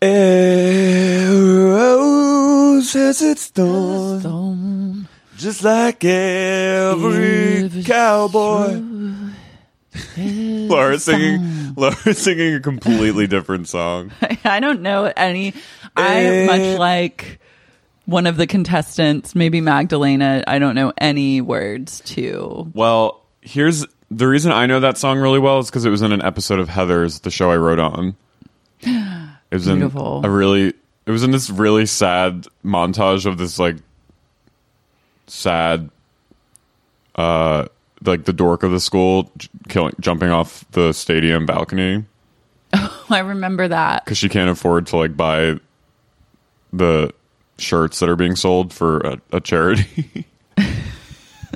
Arrows as it's dawn, just like every cowboy. Laura singing, Laura singing a completely different song. I don't know any. I Eh. much like one of the contestants, maybe Magdalena. I don't know any words to. Well, here's the reason I know that song really well is because it was in an episode of Heathers, the show I wrote on. It was Beautiful. in a really, it was in this really sad montage of this like sad, uh, like the dork of the school j- killing, jumping off the stadium balcony Oh, I remember that. because she can't afford to like buy the shirts that are being sold for a, a charity.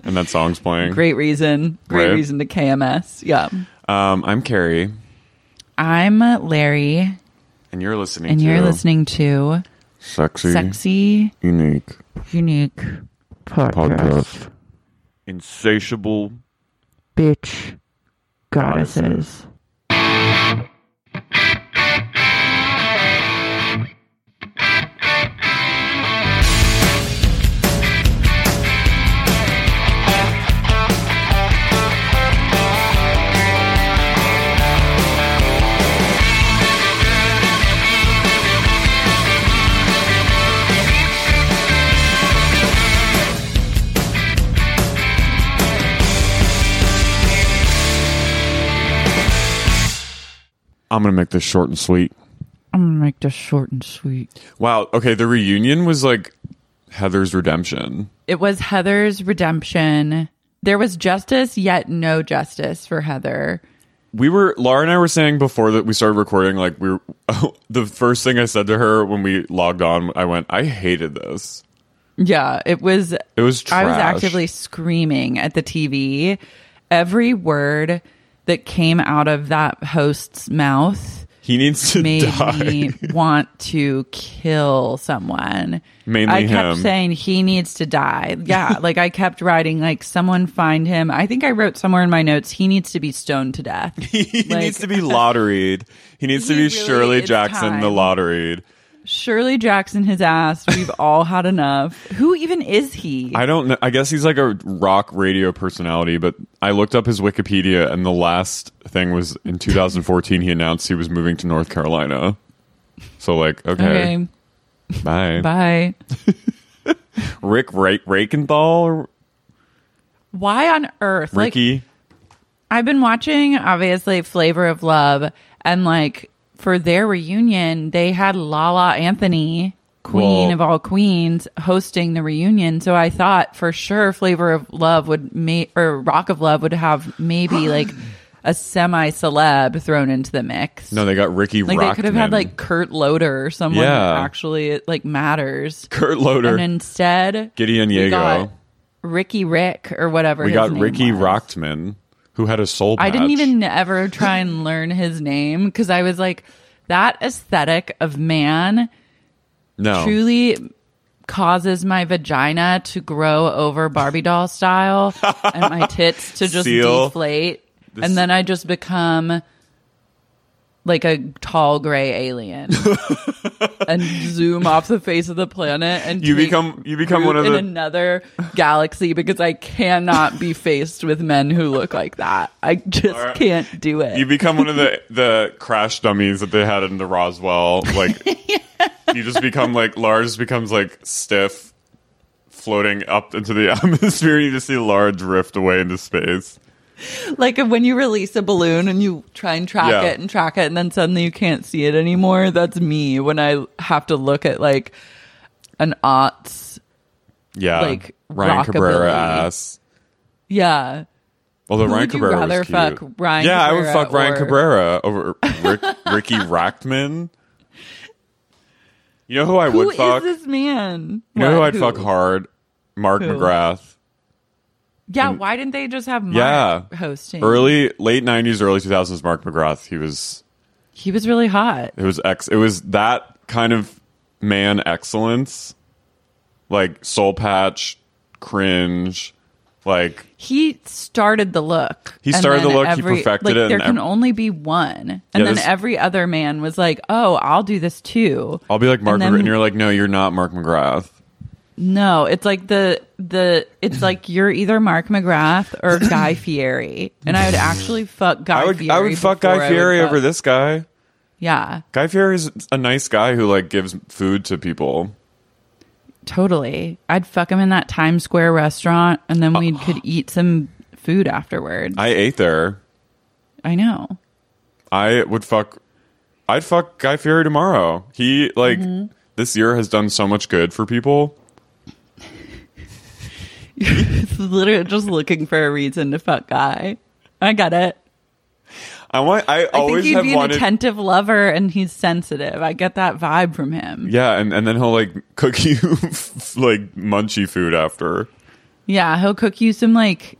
and that song's playing. Great reason. Great Right. reason to KMS. Yeah. Um, I'm Carrie, I'm Larry, and you're listening. and to you're listening to Sexy, Sexy Unique Unique Podcast. Insatiable. Bitch Goddesses. I'm gonna make this short and sweet. I'm gonna make this short and sweet. Wow. Okay, the reunion was like Heather's redemption. It was Heather's redemption. There was justice, yet no justice for Heather. We were Laura and I were saying before that we started recording. Like we were, the first thing I said to her when we logged on, I went, "I hated this. Yeah, it was. It was trash." I was actively screaming at the TV. Every word that came out of that host's mouth He needs to made die. me want to kill someone. Mainly I kept him. saying he needs to die. Yeah, like I kept writing like someone find him. I think I wrote somewhere in my notes he needs to be stoned to death. he Like- needs to be lotteried. He needs to be really- Shirley Jackson, the time. lotteried. Shirley Jackson has asked. We've all had enough. Who even is he? I don't know. I guess he's like a rock radio personality, but I looked up his Wikipedia, and the last thing was in 2014. he announced he was moving to North Carolina. So, like, okay, okay, bye. bye. Rick Ra- Rakenthal, Why on earth? Like, Ricky. I've been watching obviously Flavor of Love and like for their reunion they had La La Anthony, queen Well- of all queens, hosting the reunion. So I thought for sure Flavor of Love would make or Rock of Love would have maybe like a semi celeb thrown into the mix. no, they got Ricky. like they could have had like Kurt Loder or someone Yeah. that actually like matters. Kurt Loder, And instead Gideon got Ricky Rick or whatever. We got Ricky was. Rockman, who had a soul. I didn't even ever try and learn his name because I was like, that aesthetic of man no. truly causes my vagina to grow over Barbie doll style and my tits to just Seal. deflate. This- and then I just become like a tall gray alien and zoom off the face of the planet and You become- you become one of in the- another galaxy because I cannot be faced with men who look like that. I just can't do it. You become one of the the crash dummies that they had in the Roswell. Like you just become like Lars becomes like stiff, floating up into the atmosphere. and You just see Lars drift away into space. like when you release a balloon and you try and track Yeah. it and track it and then suddenly you can't see it anymore. That's me when I have to look at like an aughts. Yeah, Like, Ryan Cabrera ass. Yeah. Although Who Ryan would you Cabrera rather was cute. fuck, Ryan yeah, I would Cabrera fuck Ryan or- Cabrera over Rick, Ricky Rachtman. You know who I would is fuck? this man? You know who I'd fuck hard? Mark Who? McGrath. Yeah, why didn't they just have Mark Yeah. hosting? Early late nineties, early two thousands. Mark McGrath. He was. He was really hot. It was ex. It was that kind of man excellence, like soul patch, cringe, like He started the look. He started the look, he every- perfected like, it, There can ev- only be one, and Yeah, then this- every other man was like, "Oh, I'll do this too." I'll be like Mark And McGrath, then- and you're like, no, you're not Mark McGrath. No, it's like the the it's like you're either Mark McGrath or Guy Fieri, and I would actually fuck Guy I would Fieri. I would fuck Guy Fieri fuck- over this guy. Yeah, Guy Fieri is a nice guy who like gives food to people. totally. I'd fuck him in that Times Square restaurant, and then we could eat some food afterwards. I ate there. I know. I would fuck. I'd fuck Guy Fieri tomorrow. He like Mm-hmm. this year has done so much good for people. It's literally just looking for a reason to fuck Guy. I got it. I want. I, I think always he'd have be an wanted. attentive lover, and he's sensitive. I get that vibe from him. yeah, and and then he'll like cook you like munchy food after. Yeah, he'll cook you some like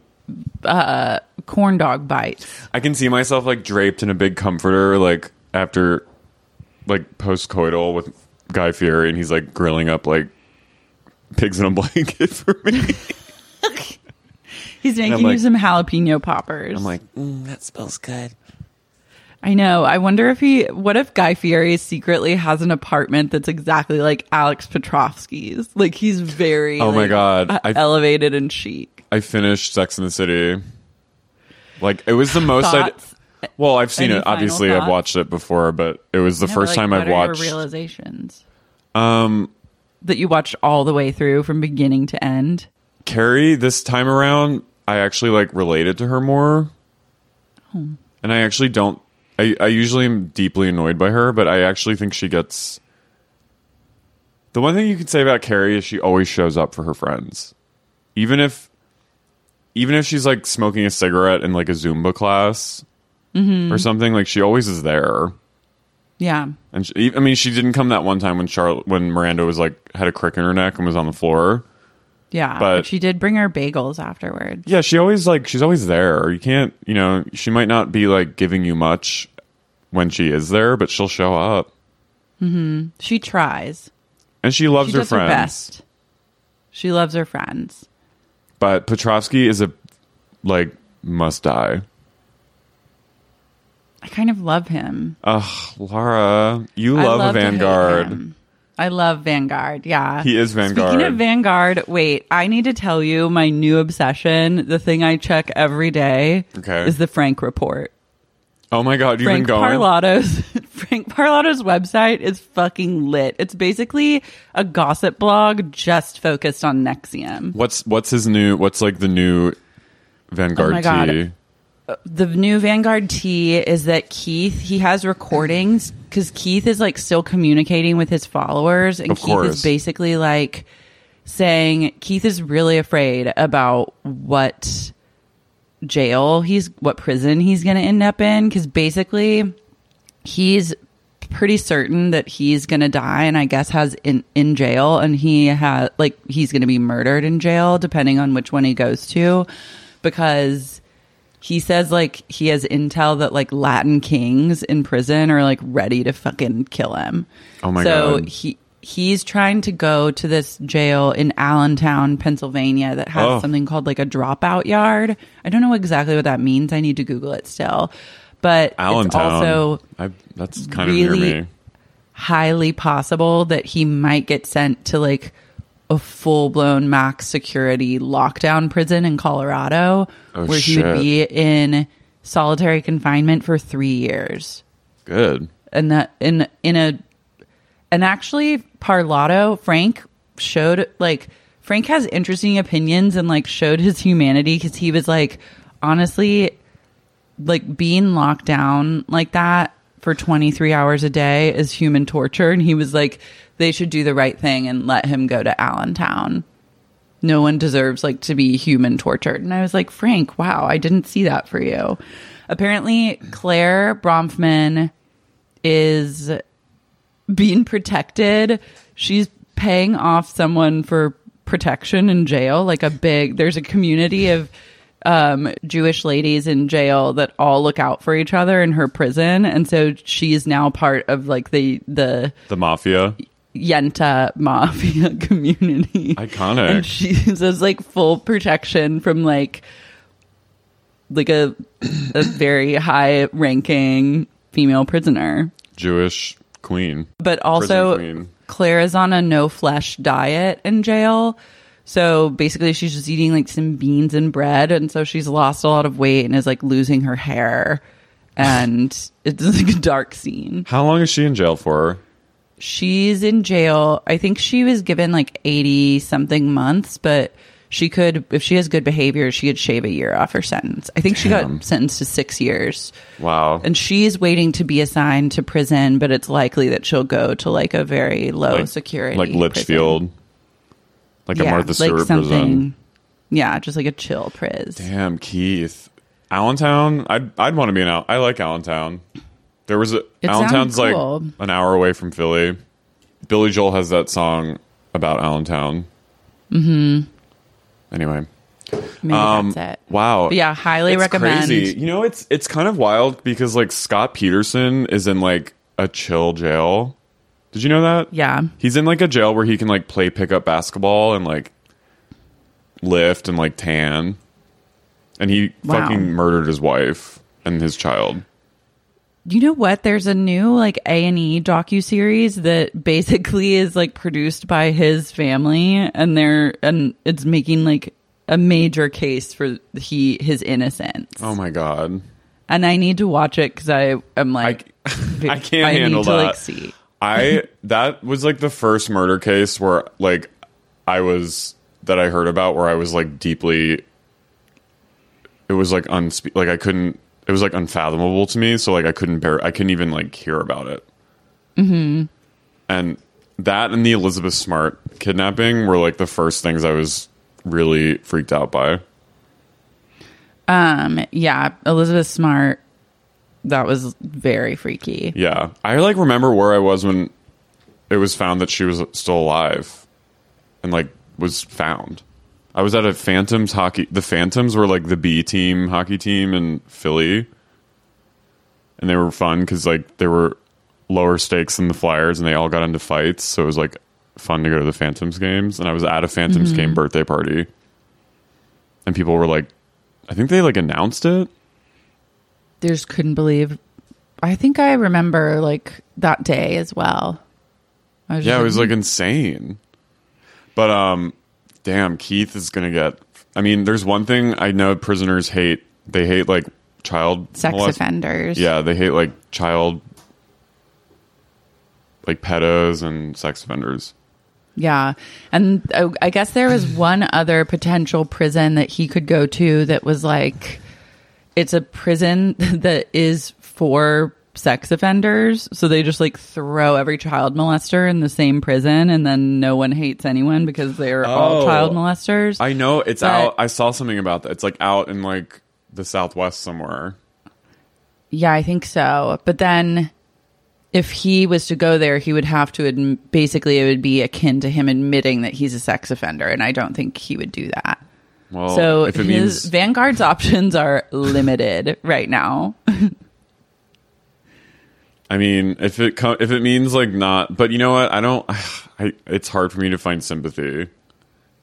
uh corn dog bites. I can see myself like draped in a big comforter, like after like post coital with Guy Fieri, and he's like grilling up like pigs in a blanket for me. He's making like- you some jalapeno poppers. I'm like, mm, that smells good. I know. I wonder if he. What if Guy Fieri secretly has an apartment that's exactly like Alex Petrovsky's? Like he's very. Oh my like, God. uh, I- elevated and chic. I finished Sex in the City. Like it was the most I. Well, I've seen Any it. Obviously, I've watched it before, but it was the Yeah, first like, time what I've watched. realizations Um, that you watched all the way through from beginning to end. Carrie this time around, I actually like related to her more, Hmm. and I actually don't. I I usually am deeply annoyed by her, but I actually think she gets. The one thing you can say about Carrie is she always shows up for her friends, even if, even if she's like smoking a cigarette in like a Zumba class Mm-hmm. or something. Like she always is there. Yeah. And she, I mean, she didn't come that one time when Charlotte, when Miranda was like had a crick in her neck and was on the floor. Yeah. But- but she did bring her bagels afterwards. Yeah, she always like she's always there. You can't, you know, she might not be like giving you much when she is there, but she'll show up Mm-hmm. She tries. and she loves she her does her friends. best. She loves her friends. But Petrovsky is a like must die. I kind of love him. Ugh, Laura, you I love, love to hate Vanguard. I love Vanguard. Yeah. He is Vanguard. Speaking of Vanguard, wait, I need to tell you my new obsession. The thing I check every day Okay. is the Frank report. Oh my god, you've Frank been going. Parlato's Frank Parlato's website is fucking lit. It's basically a gossip blog just focused on NXIVM. What's what's his new? What's like the new Vanguard Oh my God. tea? The new Vanguard tea is that Keith he has recordings because Keith is like still communicating with his followers, and Of Keith course. is basically like saying Keith is really afraid about what jail he's what prison he's going to end up in because basically he's pretty certain that he's going to die and I guess has in in jail and he has like he's going to be murdered in jail depending on which one he goes to because he says like he has intel that like Latin kings in prison are like ready to fucking kill him. Oh my so God. he he's trying to go to this jail in Allentown, Pennsylvania that has Oh. something called like a dropout yard. I don't know exactly what that means. I need to Google it still. but it's Allentown. also I, that's kind of near really me. highly possible that he might get sent to like a full blown max security lockdown prison in Colorado Oh, where he would be in solitary confinement for three years. Good. And that in in a and actually Parlato, Frank showed like Frank has interesting opinions and like showed his humanity because he was like honestly like being locked down like that for 23 hours a day is human torture. And he was like they should do the right thing and let him go to allentown. No one deserves like to be human tortured. And i was like frank wow i didn't see that for you. Apparently clare bronfman is being protected. She's paying off someone for protection in jail like a big there's a community of um jewish ladies in jail that all look out for each other in her prison and so she's now part of like the the The mafia. yenta mafia community Iconic. and she says like full protection from like like a a very high ranking female prisoner Jewish queen. but also. Clare is on a no flesh diet in jail. So basically, she's just eating like some beans and bread, and so she's lost a lot of weight and is like losing her hair, and it's like a dark scene. How long is she in jail for? She's in jail. I think she was given like eighty something months, but she could, if she has good behavior, she could shave a year off her sentence. I think she Damn. got sentenced to six years. Wow. And she's waiting to be assigned to prison, but it's likely that she'll go to like a very low like, security, Like Litchfield. Like a Martha Stewart something- prison. Yeah, just like a chill priz. Damn, Keith. Allentown? I'd I'd want to be in Al- I like Allentown. There was a It Allentown's cool. like an hour away from Philly. Billy Joel has that song about Allentown. Mm-hmm. Anyway. Maybe Um, that's it. Wow. But yeah, highly It's recommend. Crazy. You know, it's it's kind of wild because like Scott Peterson is in like a chill jail. Did you know that? Yeah. He's in like a jail where he can like play pickup basketball and like lift and like tan. And he Wow. fucking murdered his wife and his child. You know what? There's a new like A and E docu series that basically is like produced by his family, and they're and it's making like a major case for he his innocence. Oh my god. And I need to watch it because I am like I can't I handle need to that. like see. I that was like the first murder case where like I was that I heard about where I was like deeply it was like unspe- like I couldn't it was like unfathomable to me so like I couldn't bear I couldn't even like hear about it. Mhm. And that and the Elizabeth Smart kidnapping were like the first things I was really freaked out by. Um, yeah, Elizabeth Smart. That was very freaky. Yeah. I like remember where I was when it was found that she was still alive and like was found. I was at a Phantoms hockey. The Phantoms were like the B team hockey team in Philly. And they were fun because like they were lower stakes than the Flyers and they all got into fights. So it was like fun to go to the Phantoms games. And I was at a Phantoms mm-hmm. game birthday party. And people were like, I think they like announced it. They just couldn't believe. I think I remember like that day as well. I was Yeah, it was like insane. But um damn, Keith is going to get I mean, there's one thing I know prisoners hate. They hate like child sex molest- offenders. Yeah, they hate like child like pedos and sex offenders. Yeah. And I, I guess there was one other potential prison that he could go to that was like, it's a prison that is for sex offenders. So they just like throw every child molester in the same prison and then no one hates anyone because they're all Oh. child molesters. I know it's But- out I saw something about that. It's like out in like the southwest somewhere. Yeah, I think so. But then if he was to go there, he would have to adm- basically it would be akin to him admitting that he's a sex offender and I don't think he would do that. Well, so if it his means Vanguard's options are limited right now. I mean, if it co- if it means like not, but you know what? I don't. I it's hard for me to find sympathy,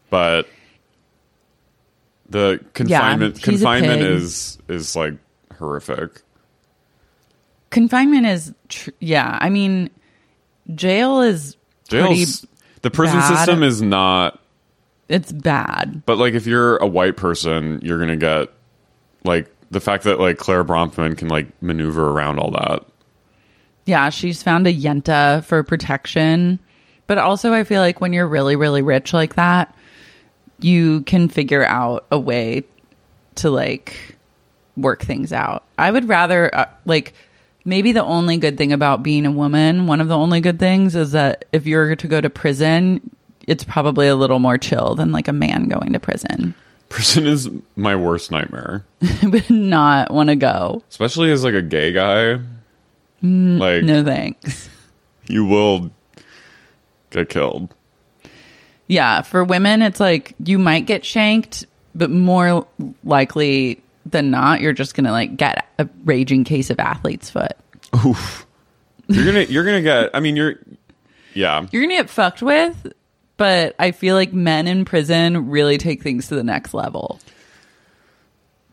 but the confinement a confinement is is like horrific. Confinement is, tr- yeah. I mean, jail is. Jail's the prison bad. system is not It's bad. But like, if you're a white person, you're gonna get like the fact that like Clare Bronfman can like maneuver around all that. Yeah, she's found a yenta for protection. But also, I feel like when you're really, really rich like that, you can figure out a way to like work things out. I would rather, uh, like, maybe the only good thing about being a woman, one of the only good things is that if you're to go to prison, it's probably a little more chill than like a man going to prison. Prison is my worst nightmare, I would not want to go. especially as like a gay guy. Mm, like No thanks. you will get killed. Yeah, for women, it's like you might get shanked, but more likely than not, you're just gonna like get a raging case of athlete's foot. You're gonna you're gonna get. I mean, you're yeah. You're gonna get fucked with, but I feel like men in prison really take things to the next level.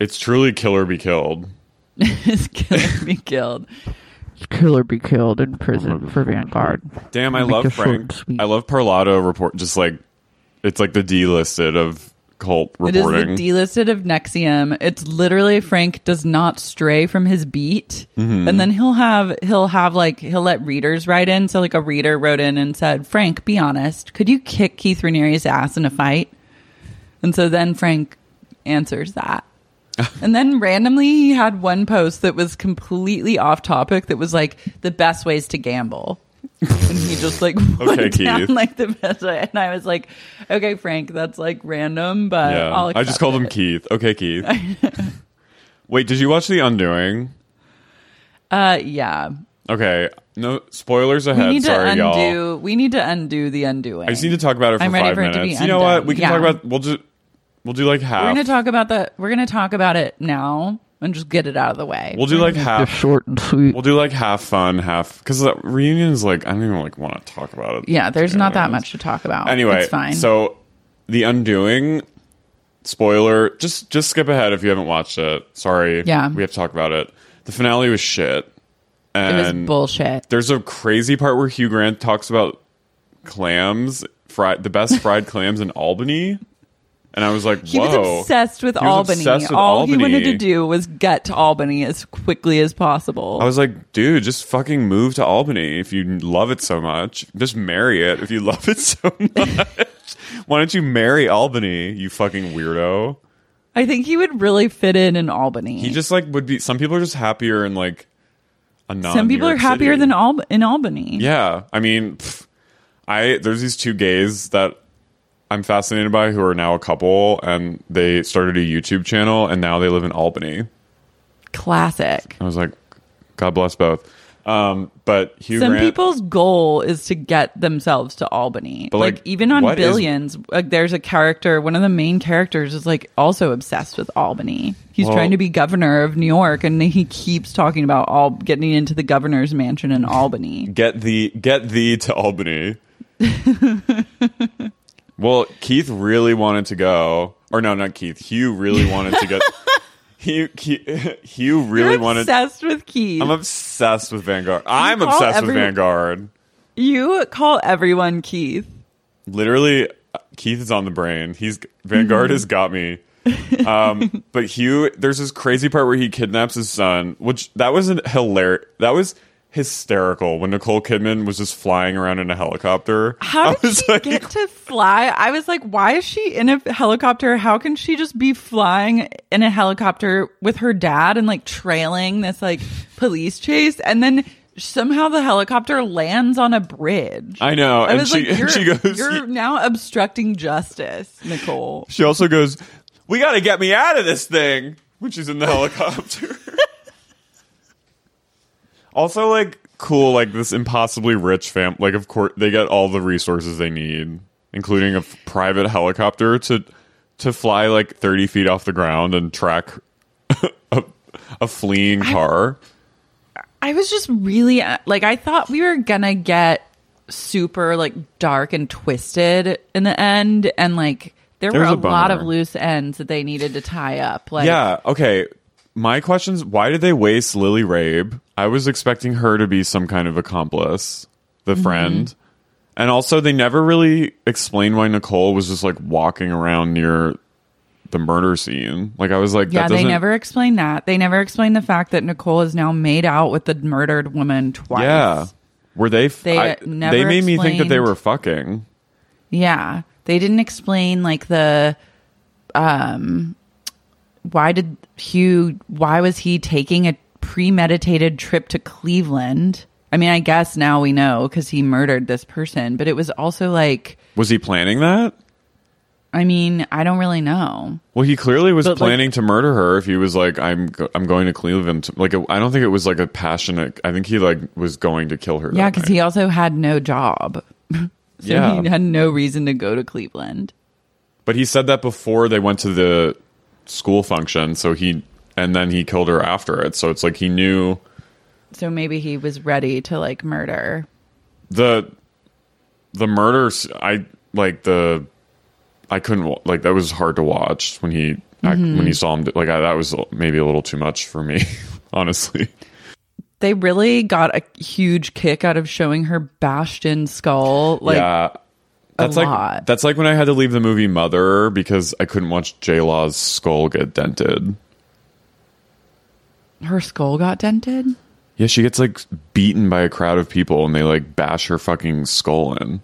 It's truly kill or be killed. Is killer be killed? Killer be killed in prison for Vanguard. Damn, I Make love Frank. I love Parlato report. Just like it's like the delisted of cult It is the delisted of NXIVM. It's literally Frank does not stray from his beat, Mm-hmm. and then he'll have he'll have like he'll let readers write in. So like a reader wrote in and said, "Frank, be honest. Could you kick Keith Raniere's ass in a fight?" And so then Frank answers that. and then randomly he had one post that was completely off topic that was like the best ways to gamble. And he just like went Okay, down Keith. like the best way. And I was like, okay, Frank, that's like random, but yeah, I'll I just called him. Keith. Okay, Keith. Wait, did you watch The Undoing? Uh, yeah. Okay, no spoilers We ahead. need to Sorry, undo. y'all. We need to undo the undoing. I just need to talk about it for I'm ready five for it to be minutes. You know what? We can Yeah. talk about. We'll just we'll do like half. We're gonna talk about the. We're gonna talk about it now and just get it out of the way. We'll do like half. short and sweet. We'll do like half fun, half because the is Like I don't even like want to talk about it. yeah, there's not that much to talk about. Anyway, it's fine. So the undoing. Spoiler. Just just skip ahead if you haven't watched it. Sorry. Yeah. we have to talk about it. The finale was shit. it was bullshit. There's a crazy part where Hugh Grant talks about clams, fried the best fried clams in Albany, and I was like, He was obsessed with was Albany. obsessed with All he wanted to do was get to Albany as quickly as possible. I was like, "Dude, just fucking move to Albany if you love it so much. Just marry it if you love it so much. Why don't you marry Albany, you fucking weirdo?" I think he would really fit in in Albany. He just like would be. Some people are just happier in like a non. Some people are happier City. than Al- in Albany. Yeah, I mean, pff, I there's these two gays that I'm fascinated by who are now a couple, and they started a YouTube channel, and now they live in Albany. Classic. I was like, God bless both. Um, but Hugh Some Grant, people's goal is to get themselves to Albany. But, like, like, even on what is- Billions, like, there's a character. One of the main characters is like also obsessed with Albany. He's Well- trying to be governor of New York, and he keeps talking about all getting into the governor's mansion in Albany. get the get thee to Albany. well, Keith really wanted to go, or no, not Keith. Hugh really wanted to get. Hugh, Hugh, Hugh really You're wanted. obsessed with Keith. I'm obsessed with Vanguard. I'm call obsessed with Vanguard. you call everyone Keith. literally keith is on the brain he's vanguard has got me um but hugh there's this crazy part where he kidnaps his son which that was hilarious that was hysterical when nicole kidman was just flying around in a helicopter How did she like, get to fly? I was like, why is she in a helicopter? How can she just be flying in a helicopter with her dad and like trailing this like police chase? And then somehow the helicopter lands on a bridge. i know I and she, like, you're, she goes you're now obstructing justice, Nicole. she also goes we gotta get me out of this thing when she's in the helicopter also like cool like this impossibly rich fam like of course they get all the resources they need including a f- private helicopter to to fly like 30 feet off the ground and track a, a fleeing car. I was just really uh, like I thought we were gonna get super like dark and twisted in the end, and like there There were a, a lot of loose ends that they needed to tie up. Like, yeah okay. My question's why did they waste lily rabe I was expecting her to be some kind of accomplice, the Mm-hmm. friend. And also they never really explained why Nicole was just like walking around near the murder scene. Like I was like Yeah, they never explained that. They never explained the fact that Nicole is now made out with the murdered woman twice. Yeah. Were they f- They, I- never they made me think that they were fucking. Yeah. They didn't explain like the um why did Hugh why was he taking a premeditated trip to Cleveland? I mean, I guess now we know cuz he murdered this person, but it was also like Was he planning that? I mean, I don't really know. Well, he clearly was But, like- planning to murder her. If he was like, "I'm, go- I'm going to Cleveland," to, like, I don't think it was like a passionate. I think he like was going to kill her. Yeah, cuz he also had no job. so Yeah. he had no reason to go to Cleveland. But he said that before they went to the school function. So he, and then he killed her after it. So it's like he knew So maybe he was ready to like murder. the, the murders. I like the, I couldn't wa- like that was hard to watch when he Mm-hmm. when he saw him. Like I, that was maybe a little too much for me, honestly. They really got a huge kick out of showing her bashed in skull. Like, yeah. That's like lot. that's like when I had to leave the movie Mother because I couldn't watch J Law's skull get dented. Her skull got dented. Yeah, she gets like beaten by a crowd of people and they like bash her fucking skull in.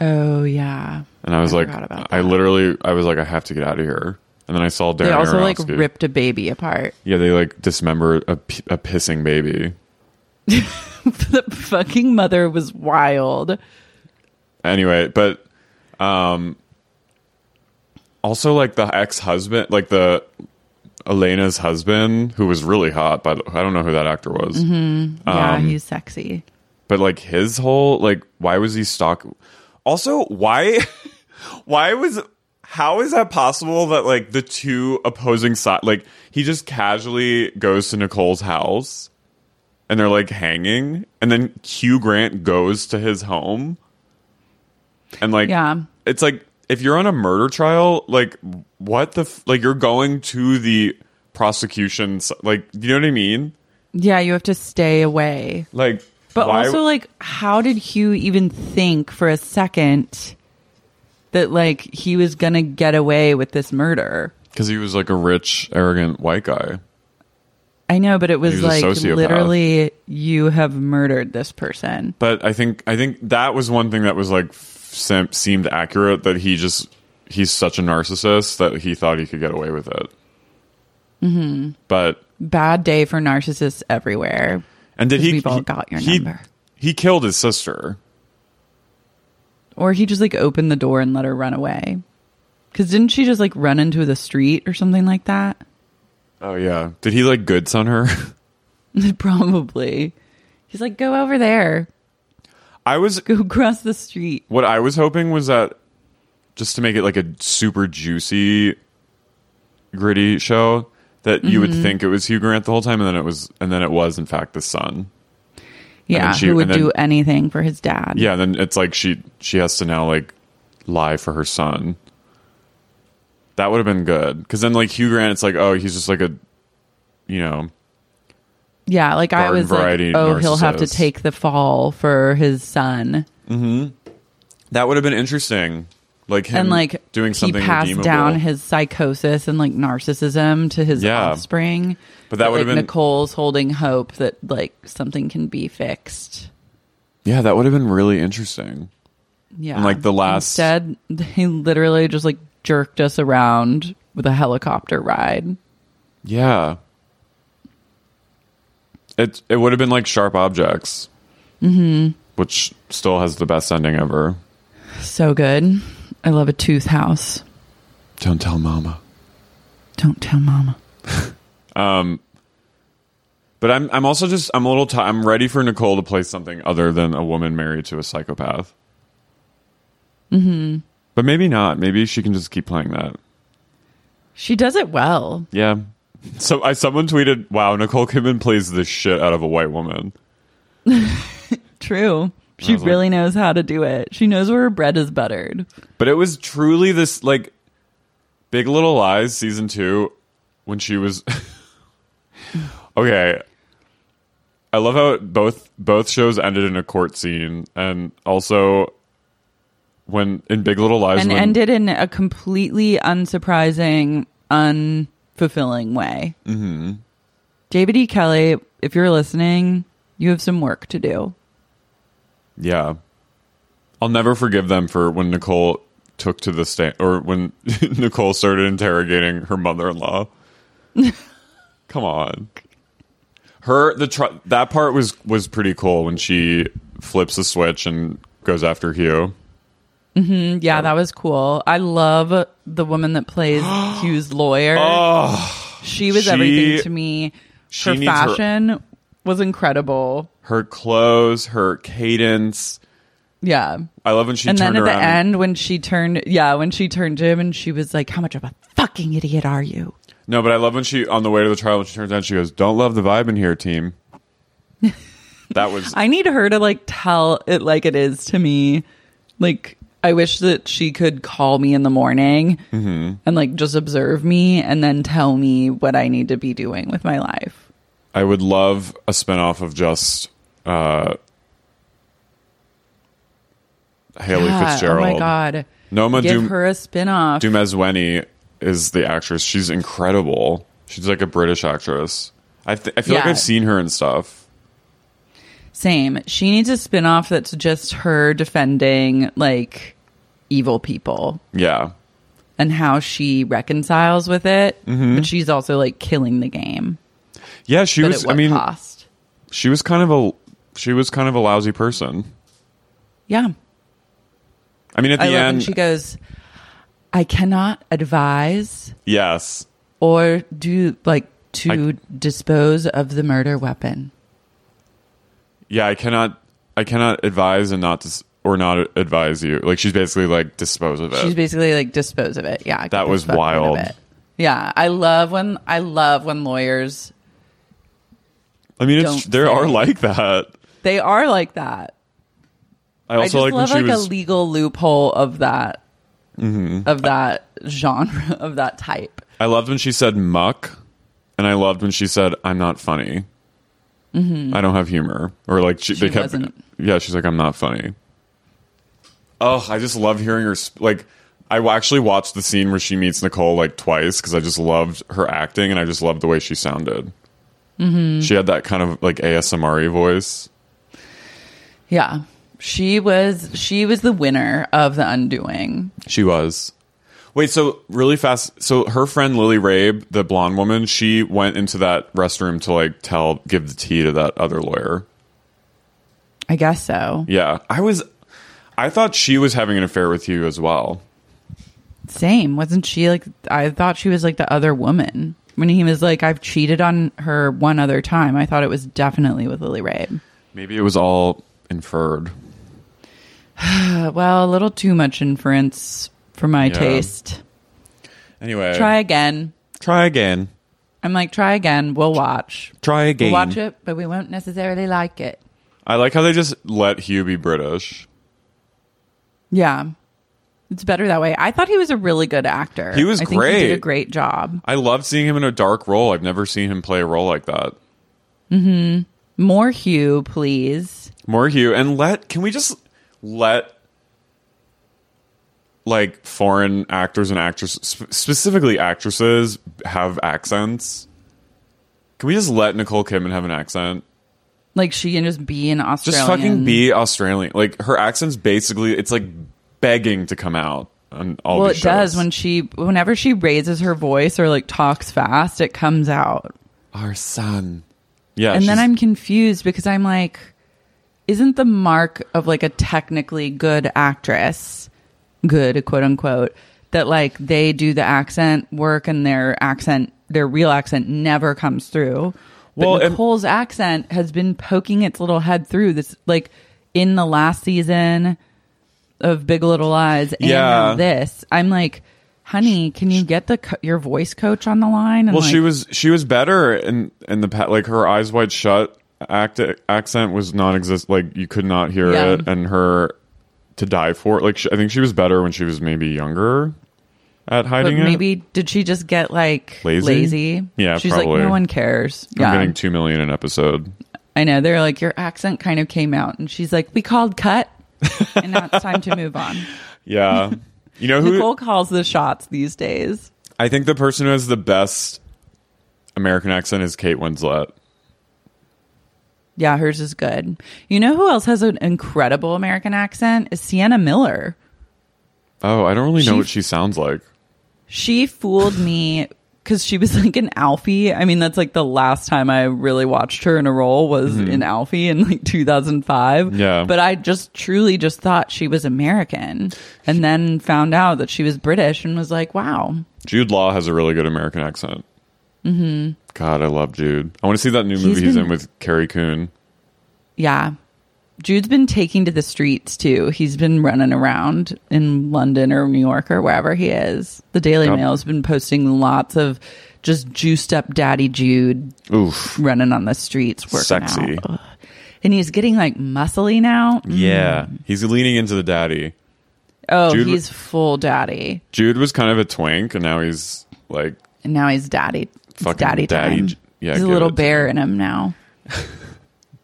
Oh yeah. And I was I like, I literally, I was like, I have to get out of here. And then I saw Darren They also like ripped a baby apart. Yeah, they like dismember a, p- a pissing baby. the fucking mother was wild. Anyway, but um, also like the ex husband, like the Elena's husband, who was really hot. But I don't know who that actor was. yeah, Um, he's sexy. But like his whole like, why was he stalk? Also, why? why was? How is that possible that like the two opposing side, like he just casually goes to Nicole's house, and they're like hanging, and then Hugh Grant goes to his home, and like Yeah. it's like if you're on a murder trial, like what the f- like you're going to the prosecution's like, you know what I mean? Yeah, you have to stay away. Like, But why- also, like, how did Hugh even think for a second that like he was gonna get away with this murder? Because he was like a rich, arrogant white guy. I know, but it was, was like literally you have murdered this person. But I think I think that was one thing that was like sem- seemed accurate that he just he's such a narcissist that he thought he could get away with it. Mm-hmm. But Bad day for narcissists everywhere. and did he? we've all he- got your he, number. He killed his sister. Or he just like opened the door and let her run away. Cause didn't she just like run into the street or something like that? Oh yeah. Did he like goods on her? Probably. He's like, go over there. I was Go across the street. what I was hoping was that just to make it like a super juicy, gritty show that you Mm-hmm. would think it was Hugh Grant the whole time, and then it was, and then it was in fact the son. Yeah, she- who would then- do anything for his dad. Yeah, then it's like she she has to now like lie for her son. That would have been good because then like Hugh Grant, it's like oh he's just like a, you know, Yeah, like I Garden was like, variety oh, he'll have to narcissist. take the fall for his son. Mm-hmm. that would have been interesting. Like him and like doing something he passed redeemable. down his psychosis and like narcissism to his Yeah. offspring. But that would've like been- Nicole's holding hope that like something can be fixed. yeah, that would have been really interesting. Yeah. And, like, the last- Instead, they literally just like jerked us around with a helicopter ride. Yeah, it it would have been like Sharp Objects, mm-hmm. which still has the best ending ever. So good. I love a tooth house. Don't tell Mama. Don't tell mama. um, But I'm I'm also just I'm a little t- I'm ready for Nicole to play something other than a woman married to a psychopath. Mm-hmm. But maybe not. Maybe she can just keep playing that. She does it well. Yeah. So I someone tweeted, "Wow, Nicole Kidman plays the shit out of a white woman." True. She like- really knows how to do it. She knows where her bread is buttered. But it was truly this like Big Little Lies season 2 when she was Okay. I love how both both shows ended in a court scene, and also when in Big Little Lies, and when, ended in a completely unsurprising, unfulfilling way. Mm-hmm. David E. Kelley, if you're listening, you have some work to do. Yeah. I'll never forgive them for when Nicole took to the stand or when Nicole started interrogating her mother-in-law. Come on. Her the tr- that part was was pretty cool when she flips the switch and goes after Hugh. Mm-hmm. Yeah, that was cool. I love the woman that plays Hugh's lawyer. Oh, she was she- everything to me. Her needs her- fashion was incredible. Her clothes, her cadence. Yeah. I love when she and then at around. the end when she turned yeah, when she turned to him and she was like, How much of a fucking idiot are you? no, but I love when she on the way to the trial when she turns around she goes, "Don't love the vibe in here, team." that was I need her to like tell it like it is to me. Like I wish that she could call me in the morning Mm-hmm. and like just observe me and then tell me what I need to be doing with my life. I would love a spinoff of just uh Haley Yeah, Fitzgerald. Oh my god. Noma Give Dum- her a spin-off. Dumezweni is the actress. She's incredible. She's like a British actress. I th- I feel like I've seen her and stuff. Same. She needs a spin-off that's just her defending like evil people Yeah. and how she reconciles with it. Mm-hmm. But she's also like killing the game. Yeah, she but was I mean cost? she was kind of a she was kind of a lousy person. Yeah. I mean at the I end she goes, I cannot advise yes. or do like to I- dispose of the murder weapon. Yeah, I cannot I cannot advise and not dis- or not advise you. Like she's basically like dispose of it. She's basically like dispose of it. Yeah. That was fuck rid of wild. Yeah. I love when I love when lawyers I mean it's there are like that. they are like that. I I also just like love like was Mm-hmm. a legal loophole of that of that genre of that type. I loved when she said muck, and I loved when she said I'm not funny. I don't have humor, or like she, Mm-hmm. She they kept. wasn't. Yeah, she's like I'm not funny. Oh, I just love hearing her. Sp- like, I actually watched the scene where she meets Nicole like twice because I just loved her acting and I just loved the way she sounded. Mm-hmm. She had that kind of like ASMR voice. Yeah. She was she was the winner of the undoing. She was. Wait, so really fast. So her friend Lily Rabe, the blonde woman, she went into that restroom to like tell, give the tea to that other lawyer. I guess so. Yeah, I was. I thought she was having an affair with you as well. Same. Wasn't she like I thought she was like the other woman. When he was like, I've cheated on her one other time, I thought it was definitely with Lily Rabe. Maybe it was all inferred. Well, a little too much inference for my Yeah. taste. Anyway, Try again. try again. I'm like, try again. We'll watch. Try again. We'll watch it, but we won't necessarily like it. I like how they just let Hugh be British. Yeah. It's better that way. I thought he was a really good actor. He was I think He did a great job. I love seeing him in a dark role. I've never seen him play a role like that. Mm-hmm. More Hugh, please. More Hugh, and let can we just let like foreign actors and actresses, sp- specifically actresses, have accents? Can we just let Nicole Kidman have an accent? Like she can just be an Australian. Just fucking be Australian. Like her accent's basically it's like begging to come out on all Well, it does when she whenever she raises her voice or like talks fast, it comes out. our son. Yeah, and then I'm confused because I'm like, isn't the mark of like a technically good actress, good quote unquote, that like they do the accent work and their accent, their real accent never comes through. But Well, and- Nicole's accent has been poking its little head through this, like in the last season of Big Little Lies and Yeah. this. I'm like, honey, can you get the co- your voice coach on the line? And Well, she was she was better in in the pa- like her eyes wide shut act accent was non-exist like you could not hear Yeah. it and her to die for like she, I think she was better when she was maybe younger at But hiding it. maybe did she just get like Lazy? lazy? Yeah, she's probably. like no one cares. I'm yeah, getting two million an episode. I know. They're like, your accent kind of came out. And she's like, we called cut. and now it's time to move on. Yeah. You know who? Nicole calls the shots these days. I think the person who has the best American accent is Kate Winslet. Yeah, hers is good. You know who else has an incredible American accent? Is Sienna Miller. Oh, I don't really know She- what she sounds like. She fooled me because she was like an Alfie. I mean, that's like the last time I really watched her in a role was in Alfie in like 2005. Mm-hmm. Yeah. But I just truly just thought she was American and then found out that she was British and was like, wow. Jude Law has a really good American accent. Mm-hmm. God, I love Jude. I want to see that new He's movie he's been- in with Carrie Coon. Yeah. Jude's been taking to the streets too. He's been running around in London or New York or wherever he is. The Daily. Mail's been posting lots of just juiced up daddy Jude Oof. running on the streets working Sexy. out. Ugh. And he's getting like muscly now. Yeah. He's leaning into the daddy. Oh, Jude- he's full daddy. Jude was kind of a twink, and now he's like And now he's daddy. Fucking daddy daddy time. J- yeah, he's a little it bear in him now.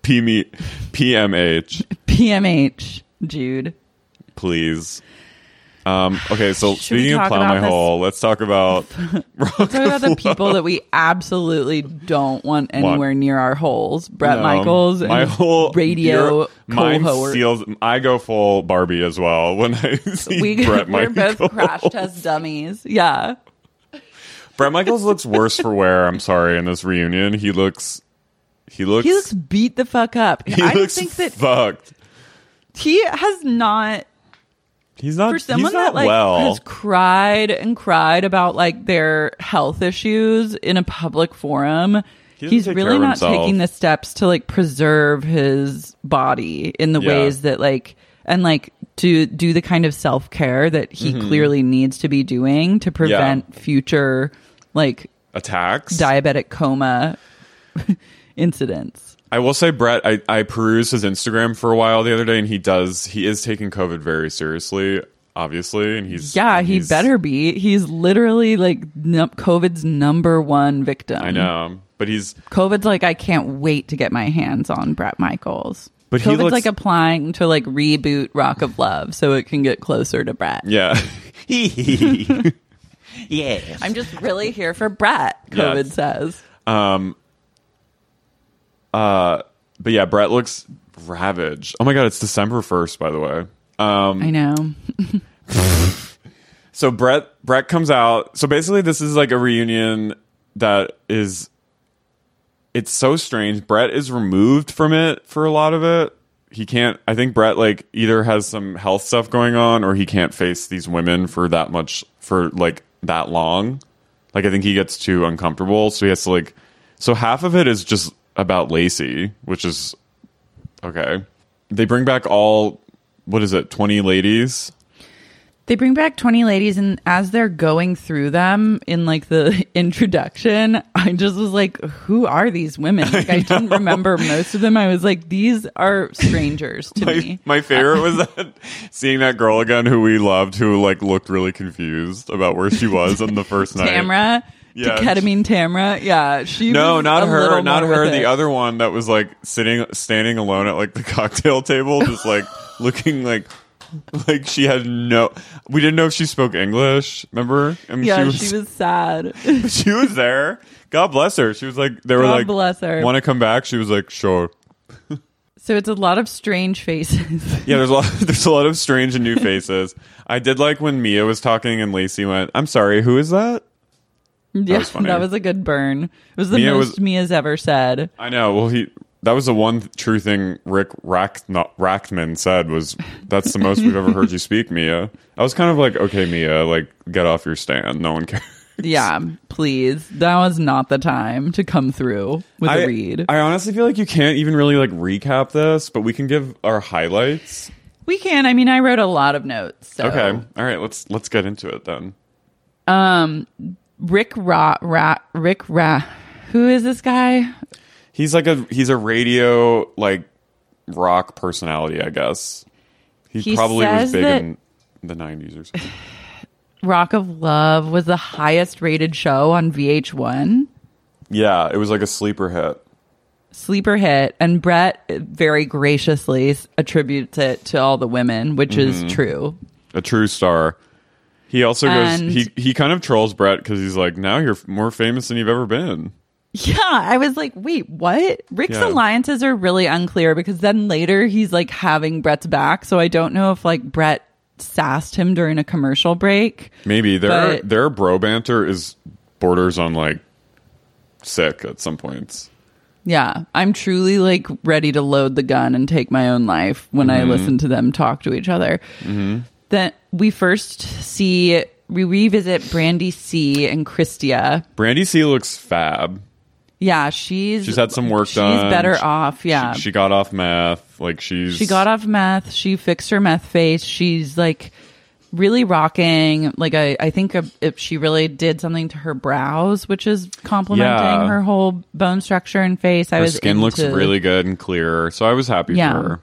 P- me- PMH, PMH, Jude. please. Um, okay, so Should speaking of plow my this? hole, let's talk about Let's talk about the people that we absolutely don't want anywhere near our holes. Bret No, Michaels, my and whole radio mine cohort. I go full Barbie as well when I see we, Bret we're Michaels. both crash test dummies. Yeah. Bret Michaels looks worse for wear. I'm sorry. In this reunion, he looks. He looks. He looks beat the fuck up. He I looks think that fucked. he has not He's not. for someone he's not that like well. has cried and cried about like their health issues in a public forum He he's really not himself. taking the steps to like preserve his body in the Yeah. ways that like and like to do the kind of self-care that he Mm-hmm. clearly needs to be doing to prevent future like Attacks. diabetic coma incidents I will say, Bret. I, I perused his Instagram for a while the other day, and he does. He is taking COVID very seriously, obviously, and he's yeah he he's- better be he's literally like covid's number one victim I know, but he's COVID's like I can't wait to get my hands on Bret Michaels. But he COVID's looks- like applying to like reboot Rock of Love so it can get closer to Bret. yeah. I'm just really here for Bret, COVID Yes. says. Um. Uh. But yeah, Bret looks ravaged. Oh my god, it's December first, by the way. Um, I know. so Bret Bret comes out. So basically, this is like a reunion that is. It's so strange. Bret is removed from it for a lot of it. He can't. I think Bret like either has some health stuff going on, or he can't face these women for that much for like that long. Like I think he gets too uncomfortable, so he has to like. So half of it is just about Lacey, which is okay. They bring back all what is it, twenty ladies? They bring back 20 ladies and as they're going through them in like the introduction, I just was like, who are these women? Like I, didn't remember most of them. I was like, these are strangers to my, me. my favorite was that seeing that girl again who we loved who like looked really confused about where she was on the first night. Tamra, Yeah. ketamine Tamra. Yeah, she No, not her, not her. The it. other one that was like sitting, standing alone at like the cocktail table, just like looking like, like she had no. We didn't know if she spoke English. Remember? And Yeah, she was, sad. she was there. God bless her. She was like, they were God like, bless her. Want to come back? She was like, sure. so it's a lot of strange faces. Yeah, there's a lot. There's a lot of strange and new faces. I did like when Mia was talking and Lacey went, "I'm sorry, who is that?" yeah, was funny. that was a good burn. It was the Mia most was- Mia's ever said. I know. Well, he that was the one true thing Rick Rack, not, Rachtman said was that's the most we've ever heard you speak, Mia. I was kind of like, okay, Mia, like get off your stand. No one cares. Yeah, please. That was not the time to come through with I, a read. I honestly feel like you can't even really like recap this, but we can give our highlights. we can. I mean, I wrote a lot of notes. So. Okay. All right. Let's let's get into it then. Um, Rick Ra, Ra Rick Ra. Who is this guy? He's like a he's a radio like rock personality, I guess. He, He probably was says big that- in the nineties or something. Rock of Love was the highest rated show on VH1. yeah, it was like a sleeper hit. sleeper hit, and Bret very graciously s- attributes it to all the women, which Mm-hmm. is true. a true star. He also goes. And- he he kind of trolls Bret because he's like, now you're more famous than you've ever been. Yeah, I was like, wait, what? Rick's Yeah. alliances are really unclear because then later he's like having Bret's back, so I don't know if like Bret sassed him during a commercial break. Maybe their But- their bro banter is borders on like sick at some points. Yeah, I'm truly like ready to load the gun and take my own life when I mm-hmm. listen to them talk to each other. Mm-hmm. Then we first see we revisit Brandi C and Kristia. Brandi C looks fab. Yeah, she's She's had some work she's done. She's better She- off. Yeah, She, she got off meth. Like she's She got off meth. She fixed her meth face. She's like really rocking. Like I, I think if she really did something to her brows, which is complimenting Yeah. her whole bone structure and face. I Her was skin looks really good and clear. So I was happy Yeah. for her.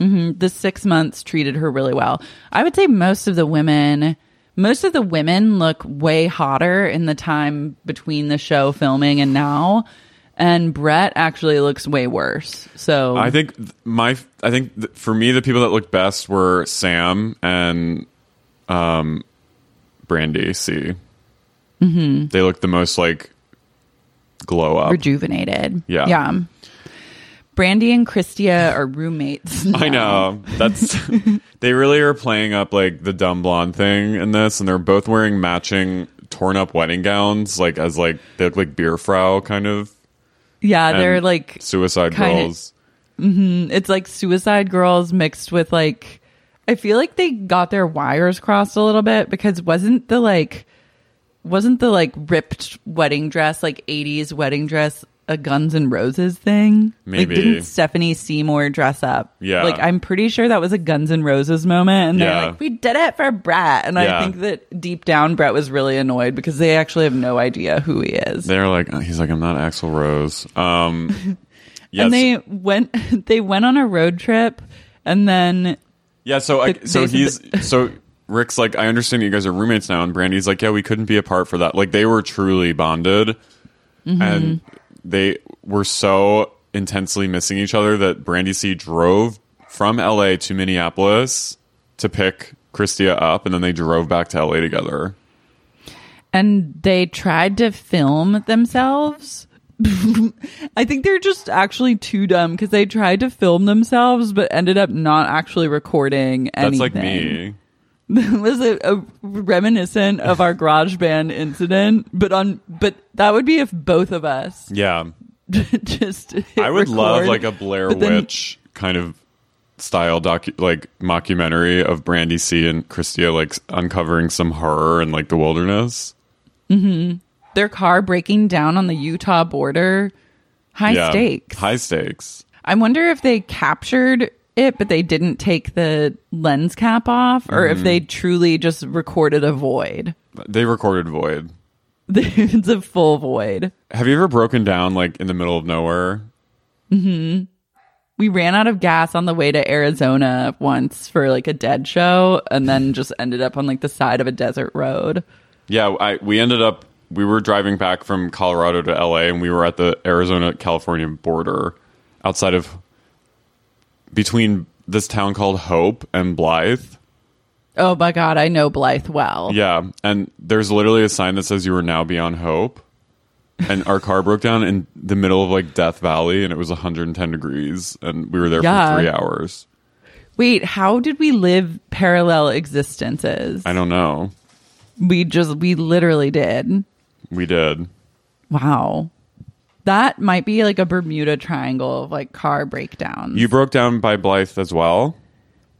Mm-hmm. the six months treated her really well. I would say most of the women, most of the women look way hotter in the time between the show filming and now. And Bret actually looks way worse. So I think my I think th- for me the people that looked best were Sam and um Brandi C. Mm-hmm. They looked the most like glow up. rejuvenated. Yeah. Yeah. Brandi and Kristia are roommates. I know. That's they really are playing up like the dumb blonde thing in this, and they're both wearing matching torn up wedding gowns, like as like they look like beer frau kind of Yeah, and they're like suicide kinda- girls. Mm-hmm. it's like suicide girls mixed with like I feel like they got their wires crossed a little bit because wasn't the like wasn't the like ripped wedding dress like 80s wedding dress a Guns N' Roses thing? Maybe. Like didn't Stephanie Seymour dress up? Yeah. Like I'm pretty sure that was a Guns N' Roses moment and Yeah. they're like we did it for Bret and Yeah. I think that deep down Bret was really annoyed because they actually have no idea who he is. They're like, he's like, I'm not Axl Rose. Um, yes. And they went they went on a road trip and then Yeah, so I, so he's so Rick's like, I understand you guys are roommates now, and Brandi's like, yeah, we couldn't be apart for that. Like they were truly bonded, Mm-hmm. and they were so intensely missing each other that Brandi C drove from L.A. to Minneapolis to pick Kristia up, and then they drove back to L.A. together. and they tried to film themselves. I think they're just actually too dumb because they tried to film themselves but ended up not actually recording anything. That's like me. Was a, a reminiscent of our garage band incident, but on but that would be if both of us Yeah, just I would love like a Blair but then- Witch kind of style docu like mockumentary of Brandi C and Kristia like uncovering some horror in like the wilderness. Mm-hmm. their car breaking down on the Utah border. High Yeah. stakes. High stakes. I wonder if they captured it, but they didn't take the lens cap off, or Mm-hmm. if they truly just recorded a void. They recorded Void. it's a full void. Have you ever broken down like in the middle of nowhere? We ran out of gas on the way to Arizona once for like a dead show, and then just ended up on like the side of a desert road. Yeah, I we ended up we were driving back from Colorado to LA and we were at the Arizona California border outside of between this town called Hope and Blythe. Oh my god, I know Blythe well. Yeah, and there's literally a sign that says you are now beyond hope. And our car broke down in the middle of like Death Valley and it was 110 degrees and we were there Yeah. for 3 hours. Wait, how did we live parallel existences? I don't know. We just we literally did. We did. Wow. That might be like a Bermuda Triangle of like car breakdowns. You broke down by Blythe as well?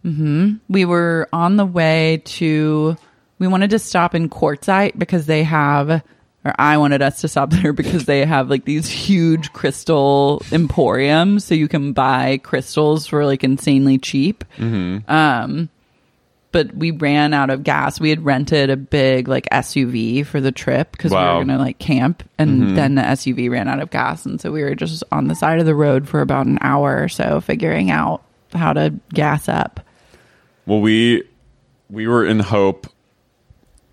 Mm-hmm. We were on the way to we wanted to stop in Quartzsite because they have or i wanted us to stop there because they have like these huge crystal emporiums so you can buy crystals for like insanely cheap um but we ran out of gas. We had rented a big like suv for the trip because we were gonna like camp and mm-hmm. then the suv ran out of gas and so we were just on the side of the road for about an hour or so figuring out how to gas up. Well, we we were in Hope,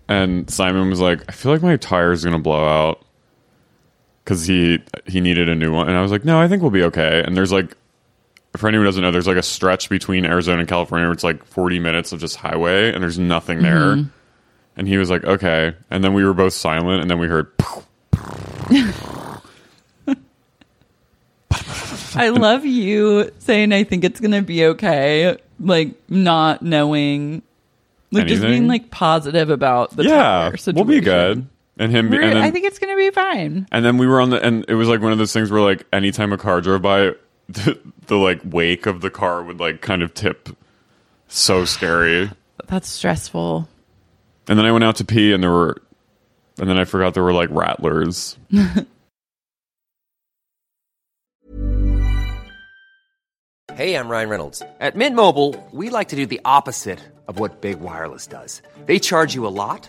and Simon was like, "I feel like my tire's gonna blow out," because he he needed a new one, and I was like, no, I think we'll be okay. And there's like, for anyone who doesn't know, there's like a stretch between Arizona and California where it's like 40 minutes of just highway, and there's nothing there. Mm-hmm. And he was like, okay. And then we were both silent, and then we heard. I love you saying I think it's gonna be okay, like not knowing, like just being like positive about the yeah, we'll be good. And him, and then, I think it's gonna be fine. And then we were on the, and it was like one of those things where like anytime a car drove by, the, the like wake of the car would like kind of tip. So scary. That's stressful. And then I went out to pee, and there were, and then I forgot there were like rattlers. Hey, I'm Ryan Reynolds. At Mint Mobile, we like to do the opposite of what Big Wireless does. They charge you a lot,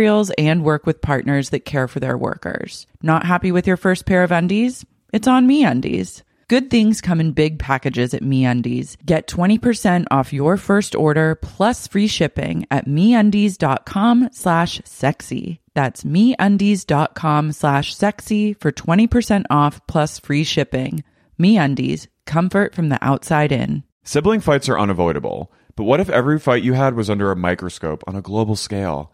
and work with partners that care for their workers. Not happy with your first pair of undies? It's on Me Undies. Good things come in big packages at MeUndies. Get 20% off your first order plus free shipping at MeUndies.com slash sexy. That's MeUndies.com slash sexy for 20% off plus free shipping. MeUndies, comfort from the outside in. Sibling fights are unavoidable, but what if every fight you had was under a microscope on a global scale?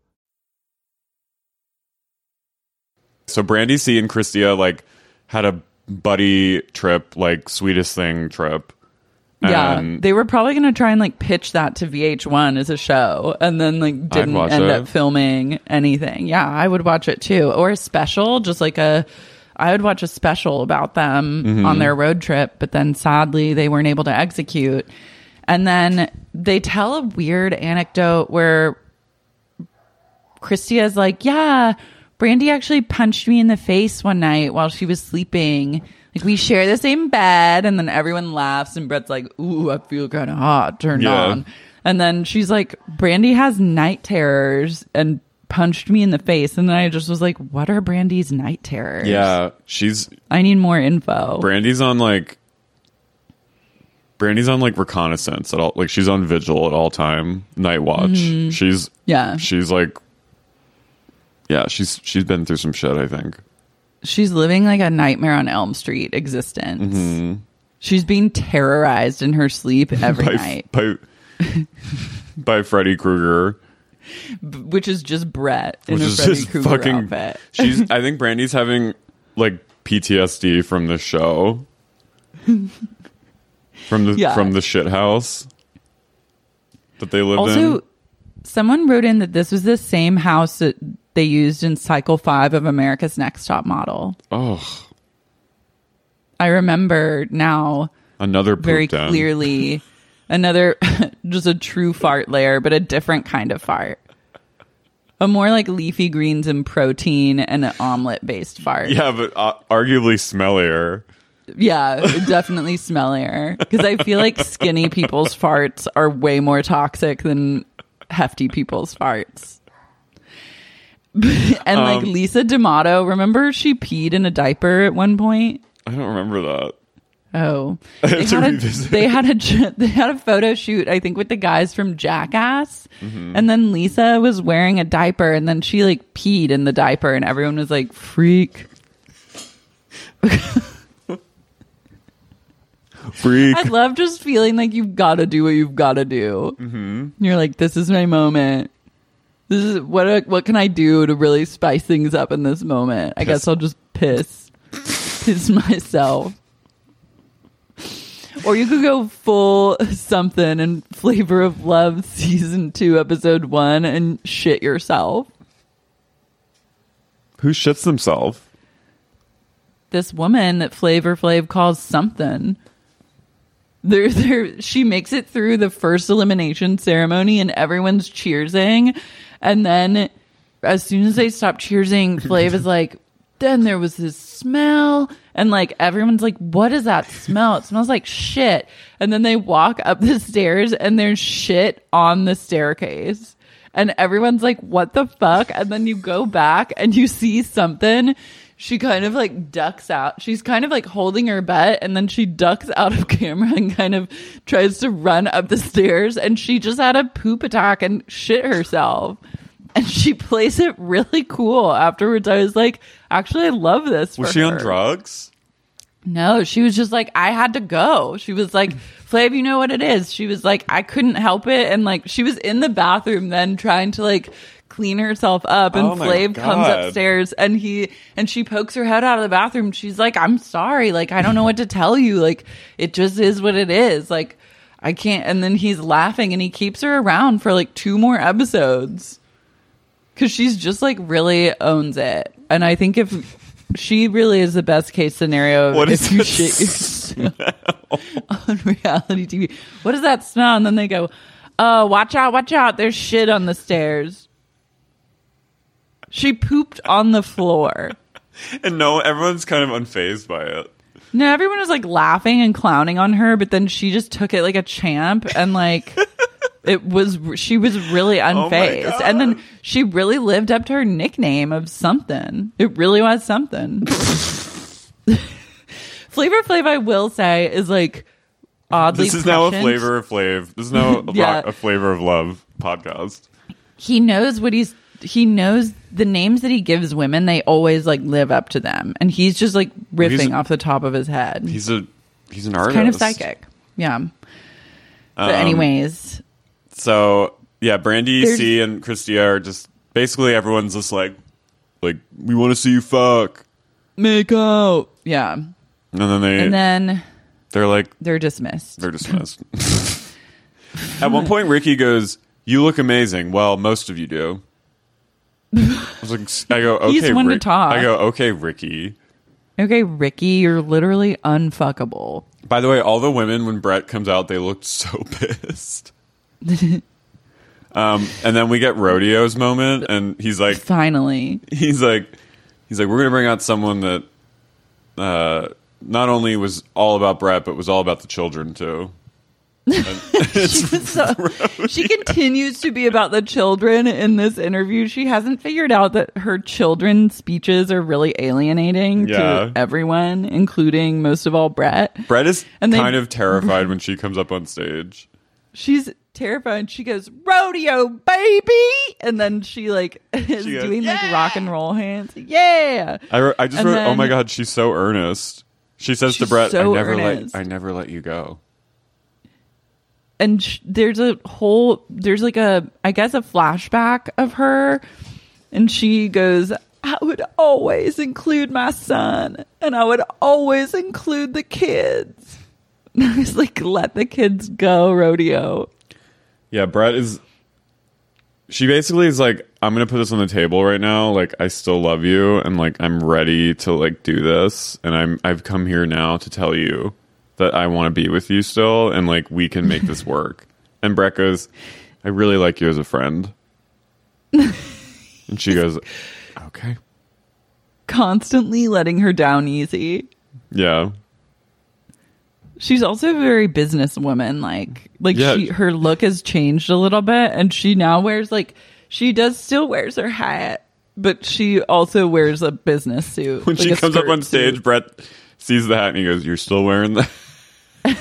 So Brandi C and Kristia like had a buddy trip, like sweetest thing trip. Yeah, they were probably going to try and like pitch that to VH1 as a show and then like didn't end it. up filming anything. Yeah, I would watch it too. Or a special, just like a I would watch a special about them Mm-hmm. on their road trip, but then sadly they weren't able to execute. And then they tell a weird anecdote where Kristia's like, "Yeah, Brandi actually punched me in the face one night while she was sleeping. Like we share the same bed." And then everyone laughs, and Bret's like, "Ooh, I feel kind of hot, turned Yeah. on." And then she's like, "Brandi has night terrors and punched me in the face." And then I just was like, "What are Brandi's night terrors?" Yeah, she's I need more info. Brandi's on like Brandi's on like reconnaissance at all like she's on vigil at all time, night watch. Mm-hmm. She's yeah, she's like yeah, she's she's been through some shit, I think. she's living like a nightmare on Elm Street existence. Mm-hmm. She's being terrorized in her sleep every by night. by by Freddy Krueger, which is just Bret in which a is Freddy Krueger fucking outfit. She's I think Brandi's having like PTSD from the show. from the Yeah. from the shit house that they lived in. Also, someone wrote in that this was the same house that they used in Cycle Five of America's Next Top Model. Oh, I remember now another very den. clearly another just a true fart layer, but a different kind of fart. A more like leafy greens and protein and an omelet based fart. Yeah, but uh, arguably smellier. Yeah, definitely smellier. Because I feel like skinny people's farts are way more toxic than hefty people's farts. and like Um, Lisa D'Amato, remember she peed in a diaper at one point? I don't remember that. Oh, they had, a, they had a they had a photo shoot, I think, with the guys from Jackass, Mm-hmm. and then Lisa was wearing a diaper, and then she like peed in the diaper, and everyone was like, "Freak!" Freak. I love just feeling like you've got to do what you've got to do. Mm-hmm. You're like, this is my moment. This is what what can I do to really spice things up in this moment? I guess I'll just piss, piss myself. Or you could go full something and flavor of love season two episode one and shit yourself. Who shits themselves? this woman that Flavor Flav calls something. There, there, she makes it through the first elimination ceremony, and everyone's cheersing. And then, as soon as they stop cheersing, Flav is like, "Then there was this smell," and like everyone's like, "What is that smell? It smells like shit." And then they walk up the stairs, and there's shit on the staircase. And everyone's like, what the fuck? And then you go back and you see something. She kind of like ducks out. She's kind of like holding her butt and then she ducks out of camera and kind of tries to run up the stairs. And she just had a poop attack and shit herself. And she plays it really cool afterwards. I was like, actually, I love this. Was she on drugs? No, she was just like, I had to go. She was like, Flav, you know what it is? She was like, I couldn't help it. And like, she was in the bathroom then trying to like clean herself up. And Oh Flav comes upstairs and he, and she pokes her head out of the bathroom. She's like, I'm sorry. Like, I don't know what to tell you. Like, it just is what it is. Like, I can't. And then he's laughing and he keeps her around for like two more episodes. Cause she's just like really owns it. And I think if she really is the best case scenario What if is you shit yourself on reality TV. What does that smell? And then they go, Oh, watch out, watch out. There's shit on the stairs. She pooped on the floor. And no, everyone's kind of unfazed by it. No, everyone was like laughing and clowning on her, but then she just took it like a champ and like it was she was really oh unfazed. God. and then she really lived up to her nickname of something. It really was something. Flavor Flav, I will say, is like oddly. This is now a flavor of Flav. This is now a, Yeah. a flavor of love podcast. He knows what he's. He knows the names that he gives women. They always like live up to them, and he's just like riffing off the top of his head. He's a he's an artist. kind of psychic. Yeah. But Um, anyways, So yeah, Brandi, C, and Kristia are just basically everyone's just like like we want to see you fuck, make out. Yeah. and then they And then they're like they're dismissed. they're dismissed. At one point, Riki goes, "You look amazing." Well, most of you do. I was like, I go, okay, He's one to talk. I go, okay, Riki. Okay, Riki, you're literally unfuckable. By the way, all the women when Bret comes out, they looked so pissed. um, and then we get Rodeo's moment, and he's like, Finally. he's like, he's like, we're gonna bring out someone that uh, not only was all about Bret, but was all about the children too. So, she continues to be about the children in this interview. She hasn't figured out that her children's speeches are really alienating Yeah. to everyone, including most of all Bret. Bret is And they- kind of terrified when she comes up on stage. She's terrified. She goes, Rodeo, baby. And then she like is She goes, doing like rock and roll hands. Yeah. I, I just And wrote, oh my god, she's so earnest. She says to Bret, so I never earnest. let I never let you go. And sh- there's a whole there's like a i guess a flashback of her and she goes i would always include my son and i would always include the kids and i was like let the kids go rodeo Yeah, Bret is. She basically is like, I'm gonna put this on the table right now. Like, I still love you, and like, I'm ready to like do this, and I'm I've come here now to tell you that I want to be with you still, and like, we can make this work. And Bret goes, I really like you as a friend, and she goes, Okay, constantly letting her down easy yeah, she's also a very businesswoman like like Yeah. she her look has changed a little bit and she now wears like she does still wears her hat but she also wears a business suit when like she comes up on stage, suit. Bret sees the hat and he goes, "You're still wearing that."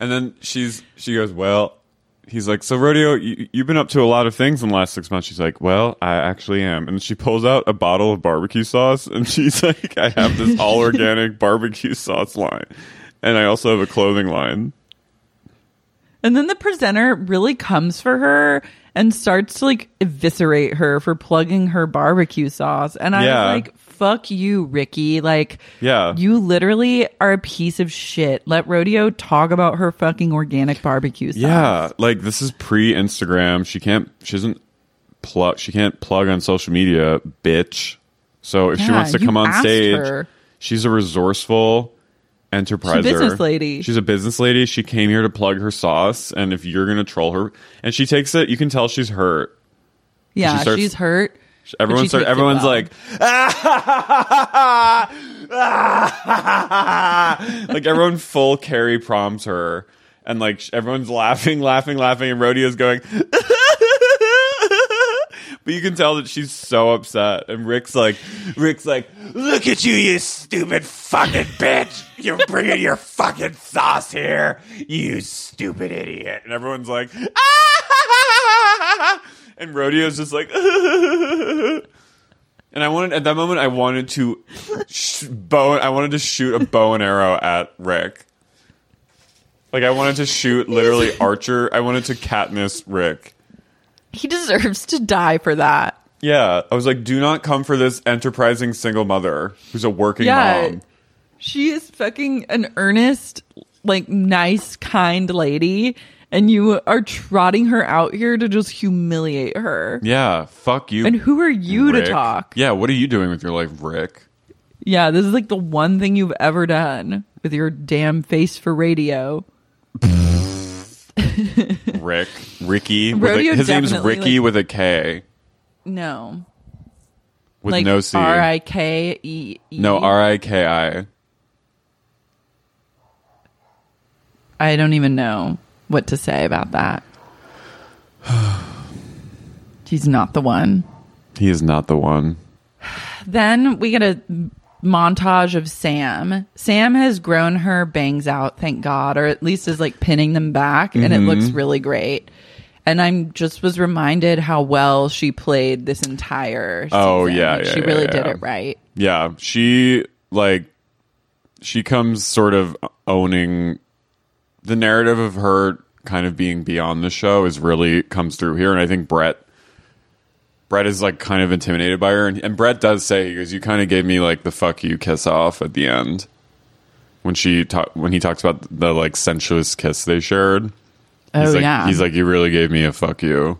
and then she's she goes, "Well," he's like, "So rodeo, you, you've been up to a lot of things in the last six months." She's like, "Well, I actually am," and she pulls out a bottle of barbecue sauce and she's like, "I have this all organic barbecue sauce line, and I also have a clothing line." and then the presenter really comes for her and starts to like eviscerate her for plugging her barbecue sauce and i Yeah. was like fuck you riki like Yeah. you literally are a piece of shit let rodeo talk about her fucking organic barbecue sauce Yeah, like this is pre Instagram. She can't. She doesn't plug. She can't plug on social media, bitch. So if she wants to come on stage, her. she's a resourceful enterpriser, business lady. She's a business lady. She came here to plug her sauce, and if you're gonna troll her, and she takes it, you can tell she's hurt. Yeah, She starts- she's hurt. Everyone start, everyone's like, like everyone full carry prompts her, and like everyone's laughing, laughing, laughing, and Rodeo's going. But you can tell that she's so upset, and Rick's like, Rick's like, look at you, you stupid fucking bitch! You're bringing your fucking sauce here, you stupid idiot! And everyone's like, ah! And Rodeo's just like, and I wanted at that moment, I wanted to sh- bow, I wanted to shoot a bow and arrow at Rick. Like I wanted to shoot literally Archer. I wanted to Katniss Rick. he deserves to die for that. Yeah, I was like, do not come for this enterprising single mother who's a working Yeah. mom. She is fucking an earnest, like nice, kind lady, and you are trotting her out here to just humiliate her. Yeah, fuck you. And who are you Rick. to talk? Yeah, what are you doing with your life, Rick? Yeah, this is like the one thing you've ever done with your damn face for radio. Rick, Riki. a- his name's Riki like- with a K, No. with like no C. R I K E. no R I K I. I don't even know what to say about that. He's not the one. He is not the one. Then we get a montage of Sam. Sam has grown her bangs out, thank God, or at least is like pinning them back, and it looks Mm-hmm. really great. And I'm just was reminded how well she played this entire. Oh, yeah, Like, yeah, she yeah, really yeah. did it right. Yeah, she like she comes sort of owning the narrative of her kind of being beyond the show is really comes through here, and I think Bret Bret is like kind of intimidated by her, and, and Bret does say because you kind of gave me like the fuck you kiss off at the end when she ta- when he talks about the like sensuous kiss they shared. Oh he's like, yeah, he's like you really gave me a fuck you.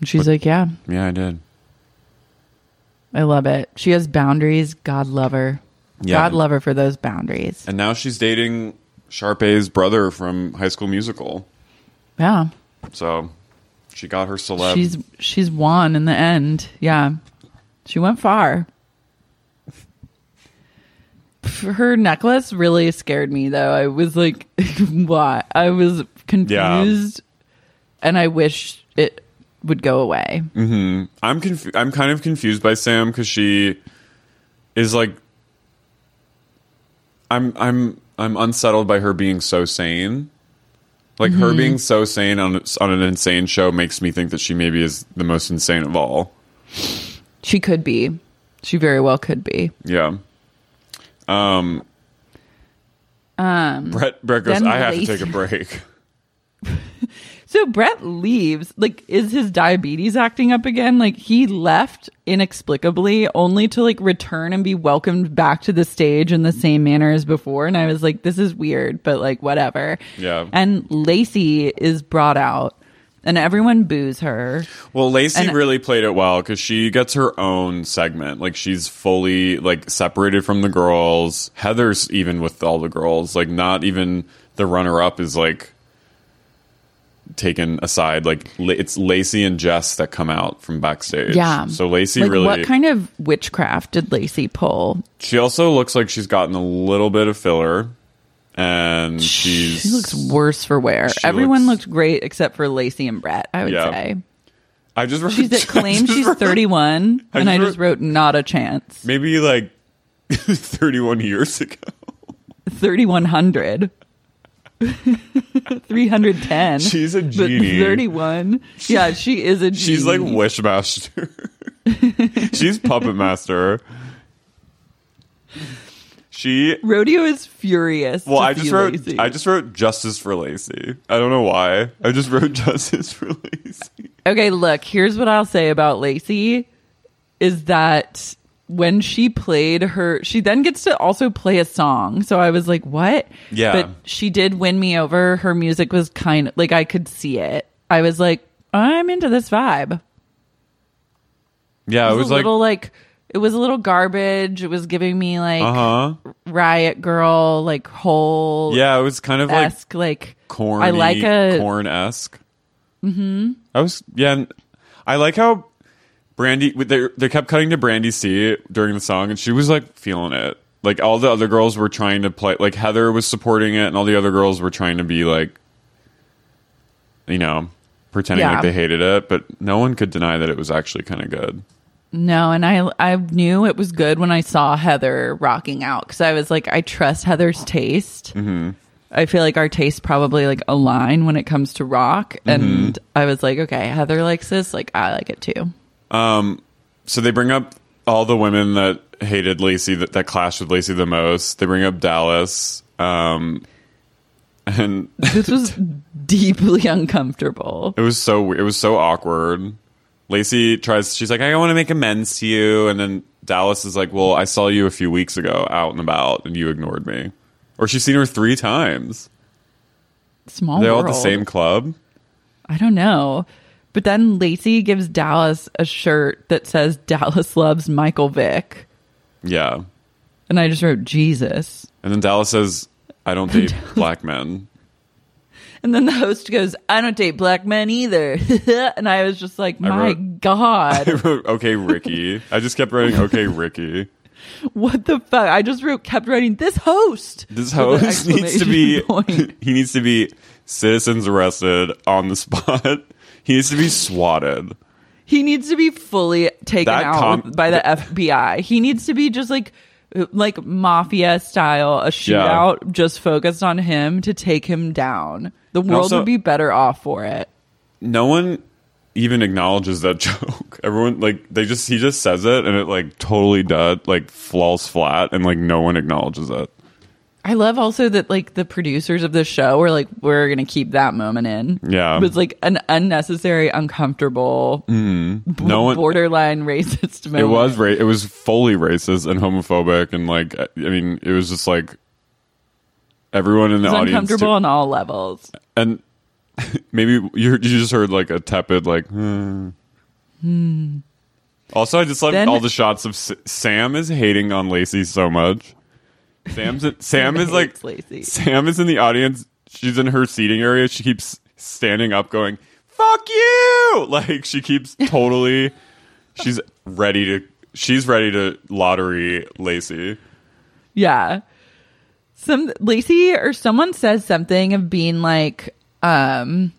And she's like, yeah, Yeah, I did. I love it. She has boundaries. God love her. Yeah. God love her for those boundaries. And now she's dating Sharpay's brother from High School Musical. Yeah, So she got her celeb. she's she's won in the end. Yeah, she went far. Her necklace really scared me, though. I was like, "What?" I was confused, and I wish it would go away. Mm-hmm. I'm confu- I'm kind of confused by Sam because she is like I'm I'm I'm unsettled by her being so sane. Like her Mm-hmm. being so sane on on an insane show makes me think that she maybe is the most insane of all. She could be. She very well could be. Yeah. Um. Um. Bret Bret goes. I have to take a break. So Bret leaves. Like, is his diabetes acting up again? Like, he left inexplicably, only to like return and be welcomed back to the stage in the same manner as before. And I was like, this is weird, but like, whatever. Yeah. And Lacey is brought out, and everyone boos her. Well, Lacey And- really played it well because she gets her own segment. Like she's fully like separated from the girls. Heather's even with all the girls. Like not even the runner up is like taken aside. Like it's Lacey and Jes that come out from backstage. Yeah. So Lacey like, really. what kind of witchcraft did Lacey pull? she also looks like she's gotten a little bit of filler, and she's She looks worse for wear. Everyone looks- looked great except for Lacey and Bret. I would Yeah. say I just wrote. she's I at claim just she's wrote- 31, I and I just wrote not a chance. Maybe like thirty-one years ago. 3100 310 She's a but genie. 31 yeah she is a genie. She's like Wishmaster. She's Puppet Master. She rodeo is furious well, I just wrote Lacey. I just wrote justice for Lacey. I don't know why. I just wrote justice for Lacey. okay look here's what i'll say about lacey is that when she played her she then gets to also play a song so i was like what Yeah. but she did win me over her music was kind of like i could see it i was like i'm into this vibe Yeah, it it was, was a like little like it was a little garbage. It was giving me like uh huh. Riot Grrrl, like whole Yeah, it was kind of like like corny, I like a corn esque. Mm-hmm. I was yeah. and I like how Brandi they they kept cutting to Brandi C during the song, and she was like feeling it. Like all the other girls were trying to play, like Heather was supporting it, and all the other girls were trying to be like, you know, pretending Yeah. like they hated it, but no one could deny that it was actually kind of good. no, and I I knew it was good when I saw Heather rocking out because I was like I trust Heather's taste. Mm-hmm. I feel like our tastes probably like align when it comes to rock, Mm-hmm. and I was like, okay, Heather likes this, like I like it too. So they bring up all the women that hated Lacey, that, that clashed with Lacey the most. They bring up Dallas, um, and This was deeply uncomfortable. It was so it was so awkward. Lacey tries. She's like, I want to make amends to you, and then Dallas is like, Well, I saw you a few weeks ago out and about, and you ignored me. Or she's seen her three times. Small They're all world. at the same club. I don't know. But then Lacey gives Dallas a shirt that says Dallas loves Michael Vick. Yeah, And I just wrote Jesus. and then Dallas says, I don't date black men. And then the host goes, I don't date black men either. and I was just like, my wrote- I God, wrote, okay, Riki. I just kept writing, okay, Riki. what the fuck? I just wrote, kept writing, this host. This host needs to be. point. he needs to be citizens arrested on the spot. He needs to be swatted. He needs to be fully taken That out com- by the FBI. He needs to be just like like mafia style, a shootout just focused on him to take him down. The world also- would be better off for it. no one even acknowledges that joke. Everyone like they just he just says it and it like totally does like falls flat and like no one acknowledges it. I love also that like the producers of the show were like, we're gonna keep that moment in. Yeah. it was like an unnecessary, uncomfortable, b- No one- borderline racist moment. It was ra- it was fully racist and homophobic and like I mean it was just like everyone in the It was audience uncomfortable too- on all levels. and maybe you you just heard like a tepid like hmm. also i just love Then- all the shots of S- sam is hating on lacey so much sam's sam is like Lacey. sam is in the audience she's in her seating area she keeps standing up going fuck you like she keeps totally she's ready to she's ready to lottery lacey Yeah. Some Lacey or someone says something of being like um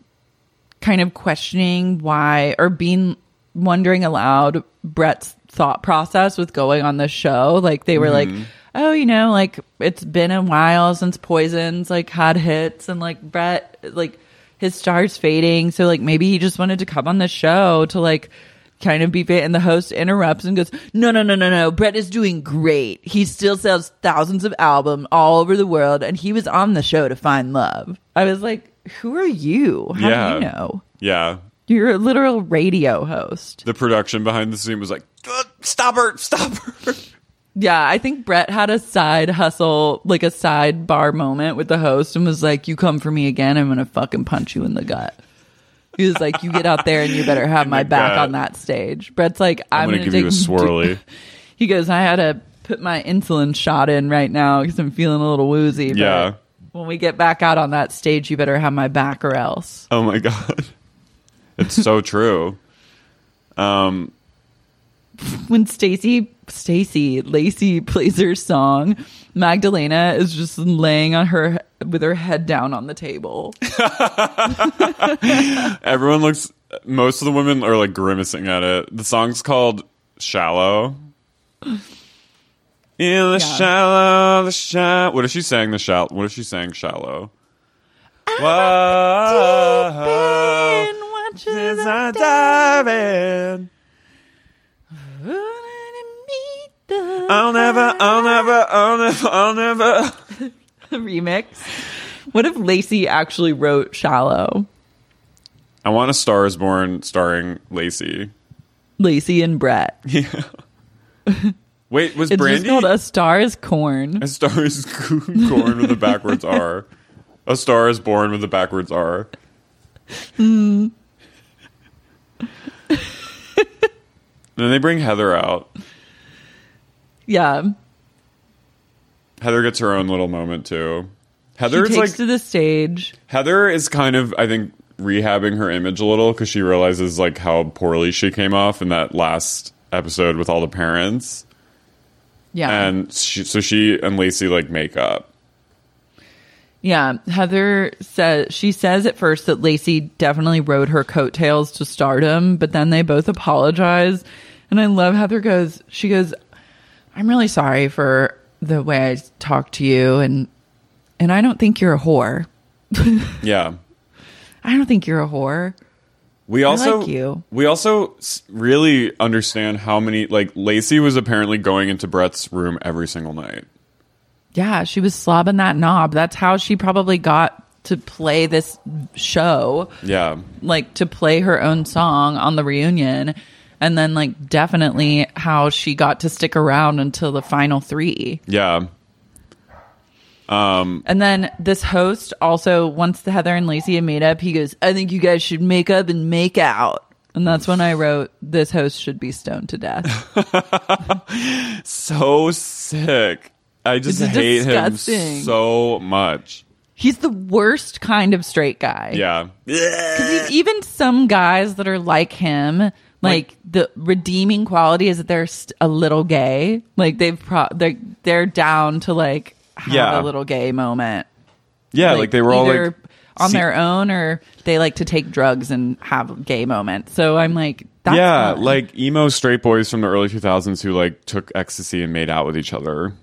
kind of questioning why or being wondering aloud Bret's thought process with going on the show. Like they were like, Oh, you know, like it's been a while since Poisons like had hits and like Bret like his star's fading. So like maybe he just wanted to come on the show to like kind of be fit and the host interrupts and goes no no no no no bret is doing great. He still sells thousands of albums all over the world and he was on the show to find love. I was like who are you? How Yeah. do you know? Yeah. You're a literal radio host. The production behind the scene was like "Uh, stop her stop her yeah i think bret had a side hustle like a sidebar moment with the host and was like you come for me again i'm gonna fucking punch you in the gut he was like you get out there and you better have my back gut. on that stage bret's like i'm, i'm gonna give you a swirly He goes, I had to put my insulin shot in right now because I'm feeling a little woozy. Yeah. When we get back out on that stage, you better have my back or else. Oh my god. It's so true. Um When Stacy, Stacy, Lacey plays her song, Magdalena is just laying on her with her head down on the table. everyone looks most of the women are like grimacing at it. The song's called Shallow. In the Yeah. shallow, the shallow. What if she sang the shallow? What if she sang shallow? Whoa, watching is the I diving? meet the I'll never, I'll never, I'll never, I'll never. remix. What if Lacey actually wrote "Shallow"? I want a Star is Born starring Lacey. Lacey and Bret. Yeah. Wait, was It's Brandi? called "A Star Is Corn." A star is corn with a backwards R. A star is born with a backwards R. Hmm. then they bring Heather out. Yeah, Heather gets her own little moment too. she Heather takes like to the stage. Heather is kind of I think rehabbing her image a little because she realizes like how poorly she came off in that last episode with all the parents, Yeah, and she, so she and Lacey like make up. yeah. Heather says she says at first that Lacey definitely rode her coattails to stardom, but then they both apologize. And I love Heather goes. She goes, "I'm really sorry for the way I talked to you, and and I don't think you're a whore. Yeah. I don't think you're a whore." We also like you. we also really understand how many like Lacey was apparently going into Bret's room every single night. Yeah, she was slobbing that knob. That's how she probably got to play this show, Yeah. like to play her own song on the reunion. And then, like, definitely how she got to stick around until the final three. Yeah. Um, and then this host also, once the Heather and Lacey had made up, he goes, I think you guys should make up and make out. And that's when I wrote, This host should be stoned to death. So sick. I just It's hate disgusting. him so much. He's the worst kind of straight guy. Yeah. Because even some guys that are like him, like, the redeeming quality is that they're st- a little gay. Like they've pro- they're they're down to like have Yeah. a little gay moment. Yeah, like, they were all like on See- their own or they like to take drugs and have gay moments. So I'm like, that's yeah, fun. like emo straight boys from the early 2000s who like took ecstasy and made out with each other.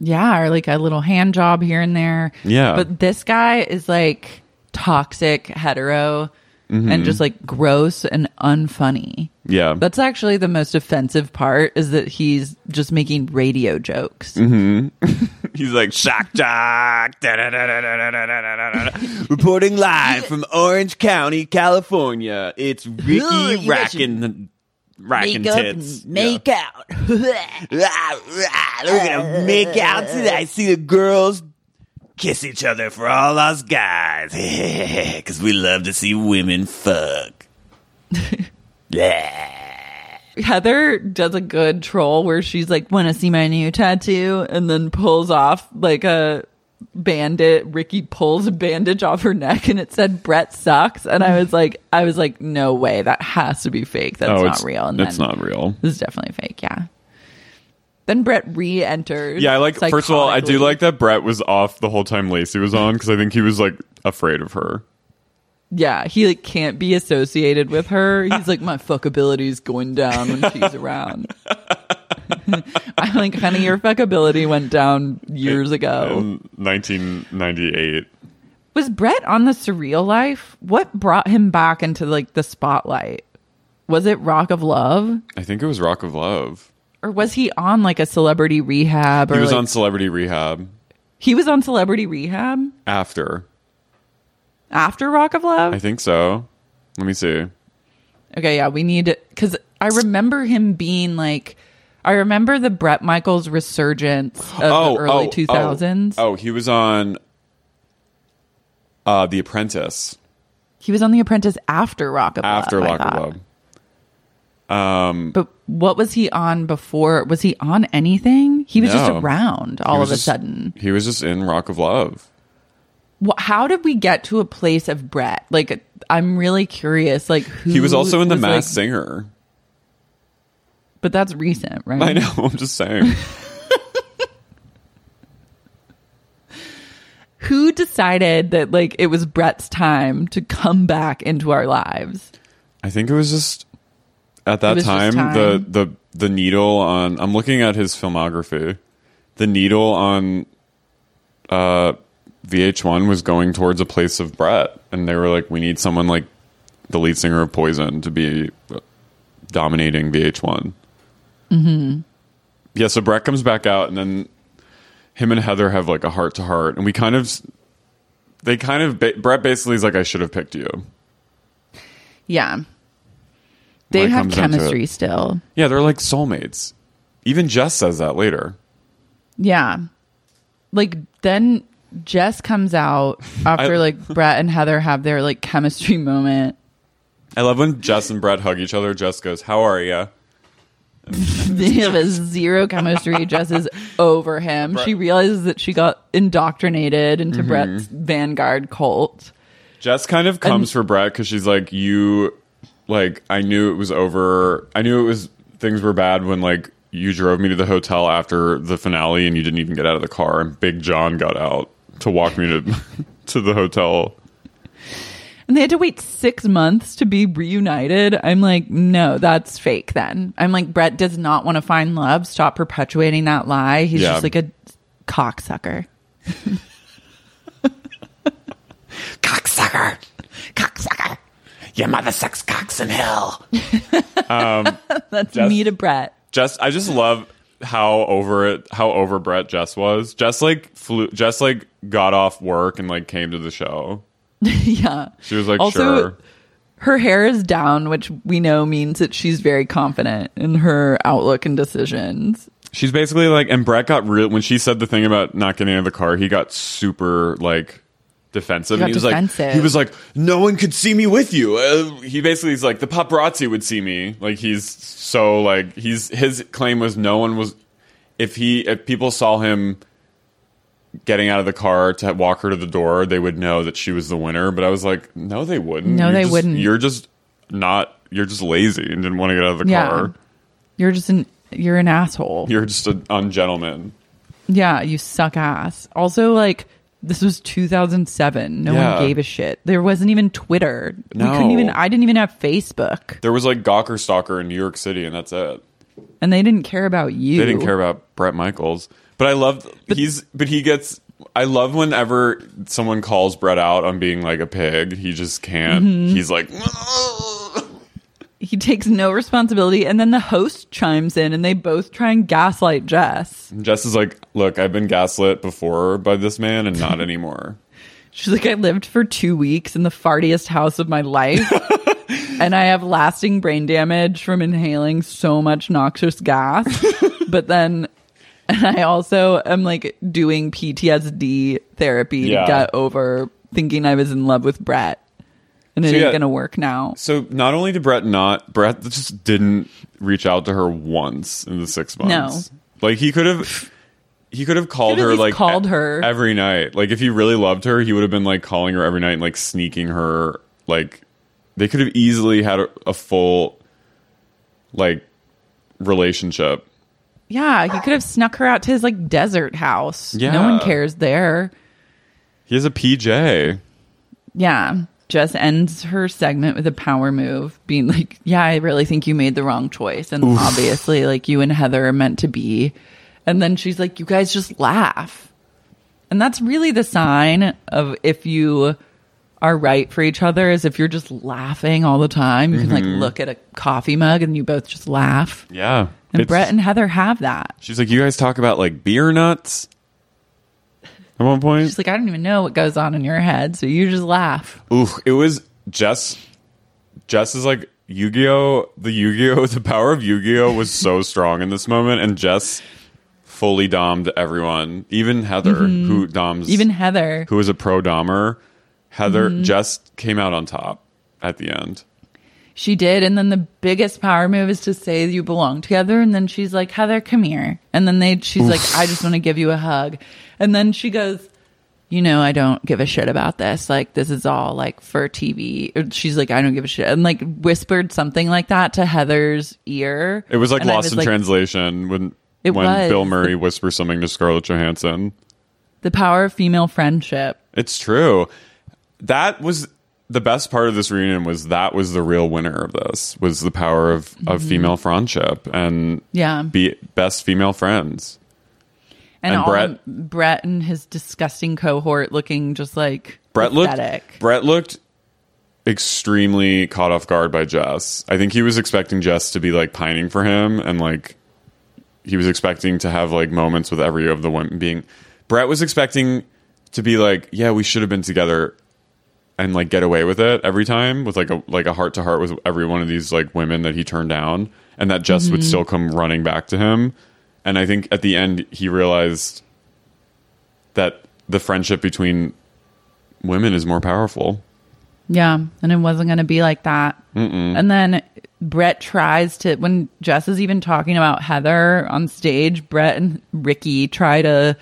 yeah, or like a little hand job here and there. Yeah. But this guy is like toxic hetero mm-hmm. and just like gross and unfunny. Yeah. That's actually the most offensive part is that he's just making radio jokes. Mm-hmm. he's like, shock jock. Reporting live from Orange County, California. It's Riki Rachtman Rachtman make tits. Up make yeah. out. We're going to make out today. See the girls kiss each other for all us guys. Cause we love to see women fuck. yeah. Heather does a good troll where she's like, "Want to see my new tattoo?" and then pulls off like a bandit. Riki pulls a bandage off her neck, and it said "Bret sucks." And I was like, "I was like, no way, that has to be fake. That's oh, not it's, real." And it's then, not real. This is definitely fake. Yeah. Then Bret re-enters. Yeah, I like. First of all, I do like that Bret was off the whole time Lacey was on because I think he was like afraid of her. Yeah, he like can't be associated with her. He's like my fuckability is going down when she's around. I'm like, honey, your fuckability went down years ago. in 1998. Was Bret on the Surreal Life? What brought him back into like the spotlight? Was it Rock of Love, I think it was Rock of Love. Or was he on like a Celebrity Rehab? Or He was like- on Celebrity Rehab He was on Celebrity Rehab after. after Rock of Love. I think so. Let me see. Okay, yeah, we need because I remember him being like, I remember the Bret Michaels resurgence of the early two thousands. Oh, oh, he was on uh, The Apprentice He was on The Apprentice after Rock of after Love. After Rock of. Love. Um, But what was he on before? Was he on anything? He was just around all of was a sudden. he was just in Rock of Love. Wh- How did we get to a place of Bret? Like, I'm really curious. Like, who He was also in The was, like- Masked Singer. but that's recent, right? I know. I'm just saying. Who decided that like it was Bret's time to come back into our lives? I think it was just at that time, time. the the the needle on. I'm looking at his filmography. The needle on uh, VH1 was going towards a place of Bret, and they were like, "We need someone like the lead singer of Poison to be dominating VH1." Mm-hmm. Yeah, so Bret comes back out, and then him and Heather have like a heart to heart, and we kind of, they kind of, ba- Bret basically is like, "I should have picked you." Yeah. They have comes down to chemistry still. Yeah, they're like soulmates. Even Jes says that later. Yeah. Like then Jes comes out after I- like Bret and Heather have their like chemistry moment. I love when Jes and Bret hug each other. Jes goes, "How are you?" They have a zero chemistry. Jes is over him. She realizes that she got indoctrinated into Mm-hmm. Bret's Vanguard cult. Jes kind of comes for Bret because she's like, "You, like, I knew it was over. I knew it was things were bad when like you drove me to the hotel after the finale and you didn't even get out of the car, and Big John got out to walk me to to the hotel." And they had to wait six months to be reunited. I'm like, no, that's fake then. I'm like, Bret does not want to find love. Stop perpetuating that lie. He's Yeah. just like a cocksucker. Cocksucker, cocksucker, your mother sucks cocks in hell. Um, That's Jes- me to Bret. Jes, I just love how over it, how over Bret Jes was. Jes like flew, Jes like got off work and like came to the show. yeah. She was like, Also, "Sure." Her hair is down, which we know means that she's very confident in her outlook and decisions. She's basically like, and Bret got real when she said the thing about not getting out of the car. He got super like defensive. He and he was defensive. like, he was like, no one could see me with you. Uh, he basically is like, the paparazzi would see me. Like he's so like he's his claim was no one was if he if people saw him getting out of the car to walk her to the door, they would know that she was the winner. But I was like, no, they wouldn't. No, You're they just- wouldn't. You're just not. You're just lazy and didn't want to get out of the Yeah. car. You're just an you're an asshole. You're just an ungentleman. Yeah, you suck ass. Also, like This was 2007. No Yeah. one gave a shit. There wasn't even Twitter. We couldn't No. even. I didn't even have Facebook, There was like Gawker Stalker in New York City, and that's it. and they didn't care about you. They didn't care about Bret Michaels. But I love he's but he gets I love whenever someone calls Bret out on being like a pig. He just can't. Mm-hmm. He's like He takes no responsibility, and then the host chimes in, and they both try and gaslight Jes. Jes is like, look, I've been gaslit before by this man and not anymore. She's like, I lived for two weeks in the fartiest house of my life. and I have lasting brain damage from inhaling so much noxious gas. but then, and I also am like doing PTSD therapy Yeah. to get over thinking I was in love with Bret. And it So, ain't yeah. going to work now. So not only did Bret not Bret just didn't reach out to her once in the six months. No, Like he could have he could have called her like called her. every night. Like if he really loved her, he would have been like calling her every night and like sneaking her like they could have easily had a, a full like relationship. Yeah, he could have snuck her out to his like desert house. Yeah. No one cares there. He has a PJ. Yeah. Jes ends her segment with a power move, being like, Yeah, I really think you made the wrong choice. And obviously, like, you and Heather are meant to be. And then she's like, You guys just laugh. And that's really the sign of if you are right for each other, is if you're just laughing all the time. You can like mm-hmm. look at a coffee mug and you both just laugh. Yeah. And Bret and Heather have that. She's like, You guys talk about like beer nuts at one point? She's like, I don't even know what goes on in your head. So you just laugh. Oof, it was Jes. Jes is like Yu-Gi-Oh. The Yu-Gi-Oh. The power of Yu-Gi-Oh was so strong in this moment, and Jes fully domed everyone, even Heather, who doms, Mm-hmm. Even Heather. who was a pro domer. Heather Mm-hmm. Jes came out on top at the end. She did. And then the biggest power move is to say you belong together. And then she's like, Heather, come here. And then they, she's like, I just want to give you a hug. And then she goes, you know, I don't give a shit about this. Like, this is all like for TV. Or she's like, I don't give a shit. And like whispered something like that to Heather's ear. It was like And lost was in like, translation when It when was. Bill Murray whispers something to Scarlett Johansson. The power of female friendship. It's true. That was the best part of this reunion was that was the real winner of this was the power of, of female friendship and Mm-hmm. Yeah. be best female friends. And, And Bret- Bret and his disgusting cohort looking just like Bret looked. Bret looked extremely caught off guard by Jes. I think he was expecting Jes to be like pining for him and like he was expecting to have like moments with every of the women being Bret was expecting to be like, yeah, we should have been together and like get away with it every time with like a like a heart to heart with every one of these like women that he turned down and that Jes would mm-hmm. still come running back to him. And I think at the end he realized that the friendship between women is more powerful. Yeah, and it wasn't going to be like that. And then Bret tries to, when Jes is even talking about Heather on stage, Bret and Riki try to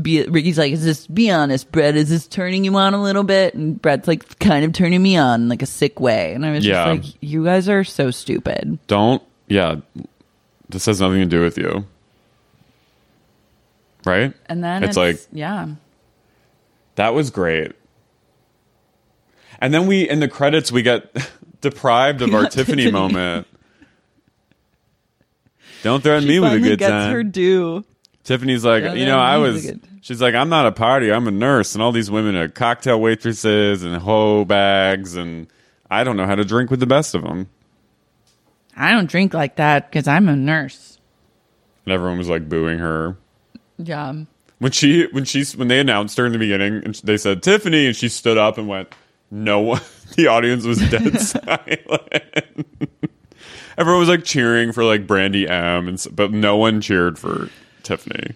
be, Riki's like, is this, be honest, Bret, is this turning you on a little bit? And Bret's like, kind of turning me on like a sick way. And I was Yeah. just like, you guys are so stupid. Don't yeah. This has nothing to do with you. Right? And then it's, it's, like yeah. that was great. And then we in the credits we get deprived of our Tiffany, Tiffany. moment. Don't threaten She me with a good gets time. her due. Tiffany's like, Yeah, you know, I was. good- She's like, I'm not a party. I'm a nurse, and all these women are cocktail waitresses and hoe bags, and I don't know how to drink with the best of them. I don't drink like that because I'm a nurse. And everyone was like booing her Yeah. when she when she when they announced her in the beginning, and they said Tiffany, and she stood up and went, "No one." The audience was dead silent. Everyone was like cheering for like Brandi M, and s- but no one cheered for Tiffany.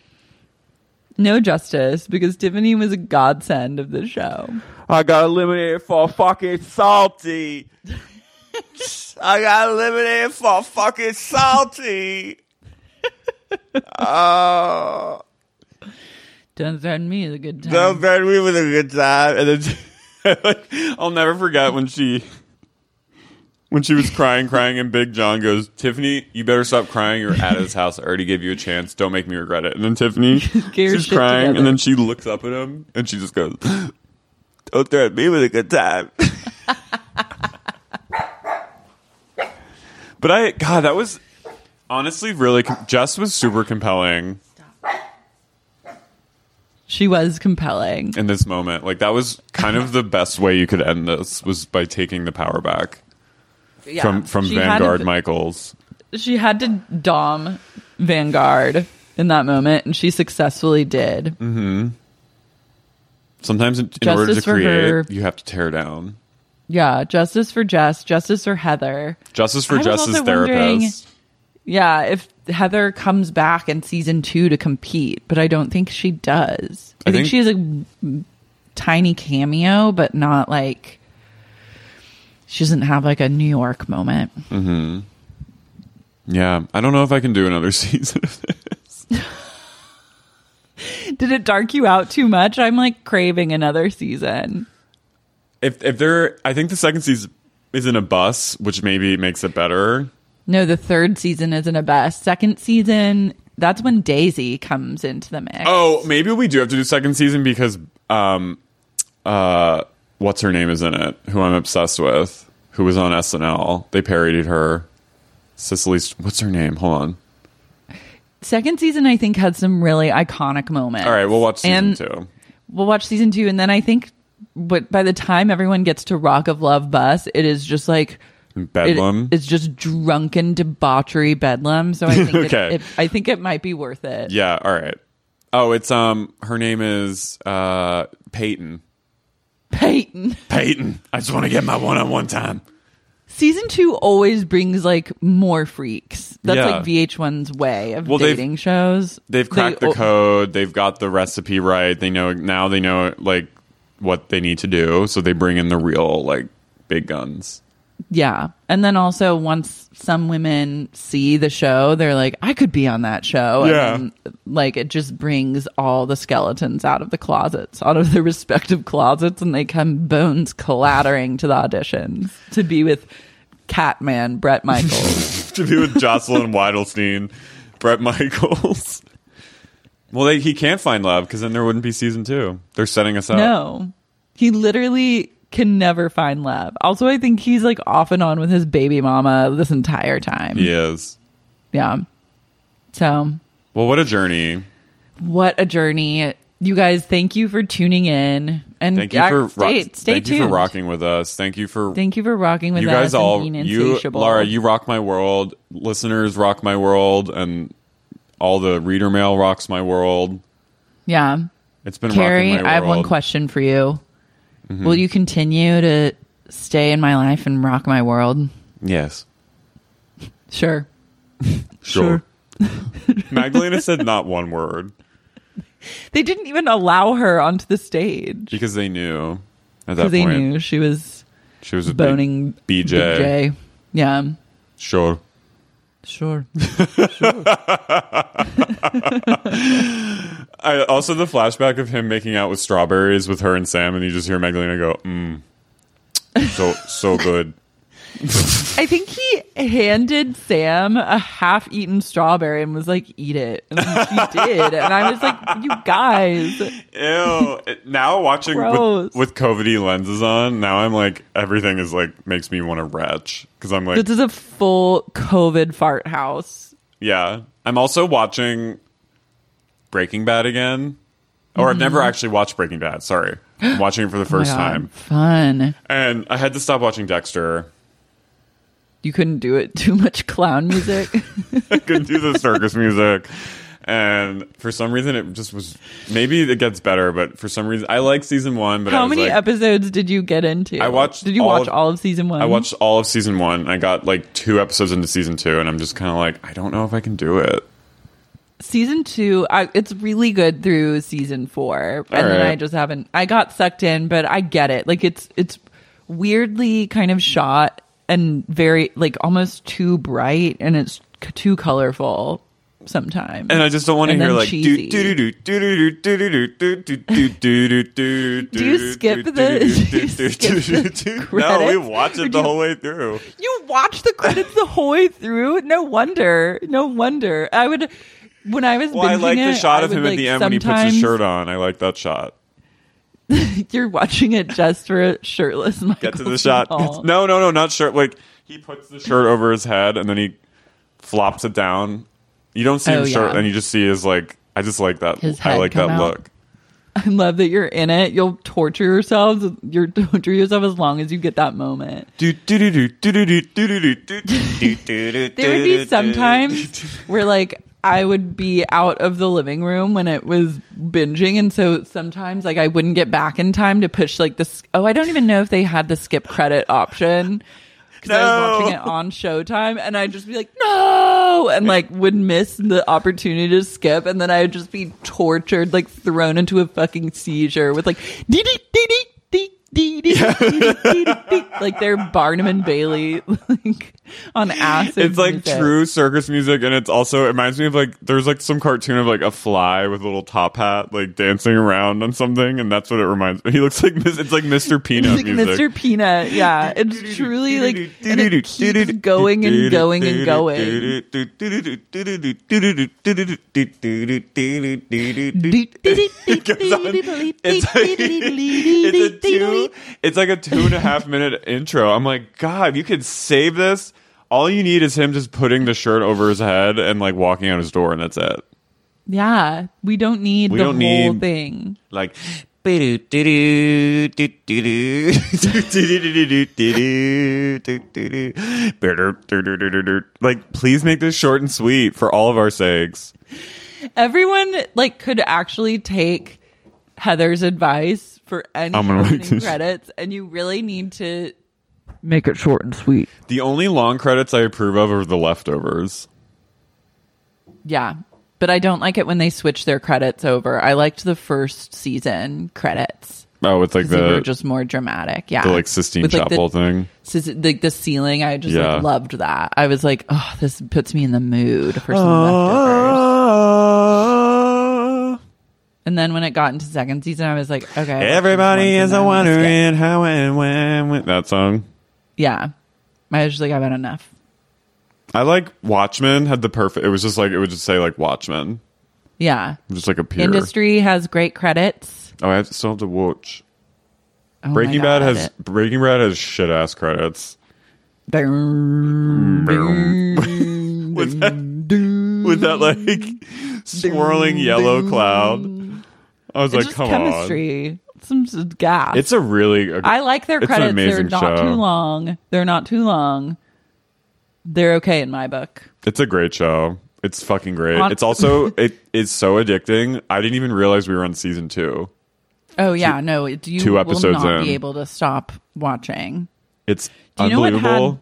No justice because Tiffany was a godsend of the show. I got eliminated for fucking salty. I got eliminated for fucking salty. Oh, Don't threaten me is a good time. don't threaten me with a good time. And then, like, I'll never forget when she, when she was crying, crying, and Big John goes, Tiffany, you better stop crying. You're at his house. I already gave you a chance. Don't make me regret it. And then Tiffany, she's crying, together. and then she looks up at him, and she just goes, Don't threaten me with a good time. but I, God, that was honestly really, Jes was super compelling She was compelling. in this moment. Like, that was kind of the best way you could end this was by taking the power back Yeah. from, from She Vanguard to- Michaels. She had to dom Vanguard in that moment, and she successfully did. Mm-hmm. Sometimes in, in order to create, her. you have to tear down. Yeah, justice for Jes, justice for Heather. Justice for Jes's therapist. Yeah, if Heather comes back in season two to compete, but I don't think she does. I, I think, think- she has a tiny cameo, but not like she doesn't have like a New York moment. Mm-hmm. Yeah, I don't know if I can do another season of this. Did it dark you out too much? I'm like craving another season. If if there, I think the second season is in a bus, which maybe makes it better. No, the third season isn't a best. Second season, that's when Daisy comes into the mix. Oh, maybe we do have to do second season because um, uh, what's her name is in it? Who I'm obsessed with? Who was on SNL? They parodied her. Cicely, what's her name? Hold on. Second season, I think, had some really iconic moments. All right, we'll watch season And two. We'll watch season two, and then I think, but by the time everyone gets to Rock of Love bus, it is just like it- Bedlam. it's just drunken debauchery bedlam. So I think Okay. it, it, I think it might be worth it. yeah. All right. Oh, it's um. Her name is uh Peyton. Peyton. Peyton. I just want to get my one-on-one time. Season two always brings like more freaks. That's Yeah. like VH1's way of Well, dating shows. They've They cracked the code. They've got the recipe right. They know now. They know like what they need to do. So they bring in the real like big guns. Yeah. And then also once some women see the show, they're like, I could be on that show. Yeah. And like it just brings all the skeletons out of the closets, out of their respective closets, and they come bones clattering to the auditions to be with Catman Bret Michaels. to be with Jocelyn Wildenstein, Bret Michaels. Well, they, he can't find love because then there wouldn't be season two. They're setting us up. no. He literally can never find love. Also, I think he's like off and on with his baby mama this entire time. He is. Yeah. So Well, what a journey. What a journey. You guys, thank you for tuning in. And Thank you yeah, for ro- stay, stay thank tuned. you for rocking with us. Thank you for Thank you for rocking with you us. guys all. You, insatiable. Laura, you rock my world. Listeners rock my world, and all the reader mail rocks my world. yeah. It's been Carrie, rocking my I have one. Question for you. Mm-hmm. Will you continue to stay in my life and rock my world? Yes, Sure. sure. Magdalena said not one word They didn't even allow her onto the stage because they knew at that because they point knew she was she was a boning BJ. BJ. Yeah. Sure. Sure. sure. I also the flashback of him making out with strawberries with her and Sam, and you just hear Magdalena go, "Mmm, so so good." I think he handed Sam a half-eaten strawberry and was like, "Eat it," and he did. And I was like, "You guys, Ew. Now watching with, with COVIDy lenses on, now I'm like everything is like makes me want to retch because I'm like, this is a full COVID fart house." yeah. I'm also watching Breaking Bad again, or I've never actually watched Breaking Bad. Sorry, I'm watching it for the Mm-hmm. Oh first God, time, Fun. and I had to stop watching Dexter. You couldn't do it. Too much clown music. I couldn't do the circus music. And for some reason, it just was. Maybe it gets better, but for some reason, I like season one. But I How many like, episodes did you get into? I watched Did you all watch of- all of season one? I watched all of season one. I got like two episodes into season two, and I'm just kind of like, I don't know if I can do it. season two. I, it's really good through season four, and then right. I just haven't. I got sucked in, but I get it. Like it's it's weirdly kind of shot and very like almost too bright, and it's c- too colorful. sometimes. And I just don't want to hear like do do do do do do do do do do do do Do you skip the- do you skip the No, we watch it do the whole way through. You watch the credits the whole way through? No wonder. No wonder. I would when I was Well, I like the shot of him at the end when he puts his shirt on. I like that shot. You're watching it just for a shirtless Michael. Get to the shot. No, no, no, not shirt. Like he puts the shirt over his head and then he flops it down. You don't see him oh, shirt, yeah. and you just see his like. I just like that. His head I like that out. look. I love that you're in it. You'll torture yourselves. You'll torture yourself as long as you get that moment. there would be sometimes where like I would be out of the living room when it was binging, and so sometimes like I wouldn't get back in time to push like this. Oh, I don't even know if they had the skip credit option because I was watching it on Showtime, and I'd just be like, no, and like would miss the opportunity to skip, and then I would just be tortured, like thrown into a fucking seizure with like dee dee dee dee dee. Dee, dee, like they're Barnum and Bailey like on acid. It's like music. true circus music, and it's also it reminds me of like there's like some cartoon of like a fly with a little top hat like dancing around on something, and that's what it reminds me. He looks like it's like Mr. Peanut like music. Mr. Peanut. Yeah, it's truly like and it keeps going and going and going. It's like, it's a two it's like a two and a half minute intro. I'm like, God, you could save this. All you need is him just putting the shirt over his head and like walking out his door, and that's it. Yeah, we don't need We the don't whole need- thing. Like, like, please make this short and sweet for all of our sakes. Everyone like could actually take Heather's advice for any I'm gonna make opening this- credits, and you really need to make it short and sweet. The only long credits I approve of are the leftovers. Yeah. But I don't like it when they switch their credits over. I liked the first season credits. Oh, with like 'cause they were the just more dramatic. Yeah. the like Sistine With, like, the- Chapel thing. Sis- like the ceiling, I just Yeah. like, loved that. I was like, oh, this puts me in the mood for some leftovers. And then when it got into second season, I was like, okay. Everybody is a and then I'm gonna wondering how and when, when. That song. Yeah. I was just like, I've had enough. I like Watchmen had the perfect. It was just like it would just say like Watchmen, Yeah. just like a pure. Industry has great credits. Oh, I have, still have to watch. Oh Breaking Bad has Breaking Bad has shit ass credits. Boom. With that, with that like swirling yellow cloud. I was It's like, come chemistry. Some s- gas. It's a really. I like their credits. They're not show. too long. They're not too long. They're okay in my book. It's a great show. It's fucking great. On- it's also it is so addicting. I didn't even realize we were on season two. Oh yeah, no, it, you two will episodes not in. be able to stop watching. It's Do you know what unbelievable. had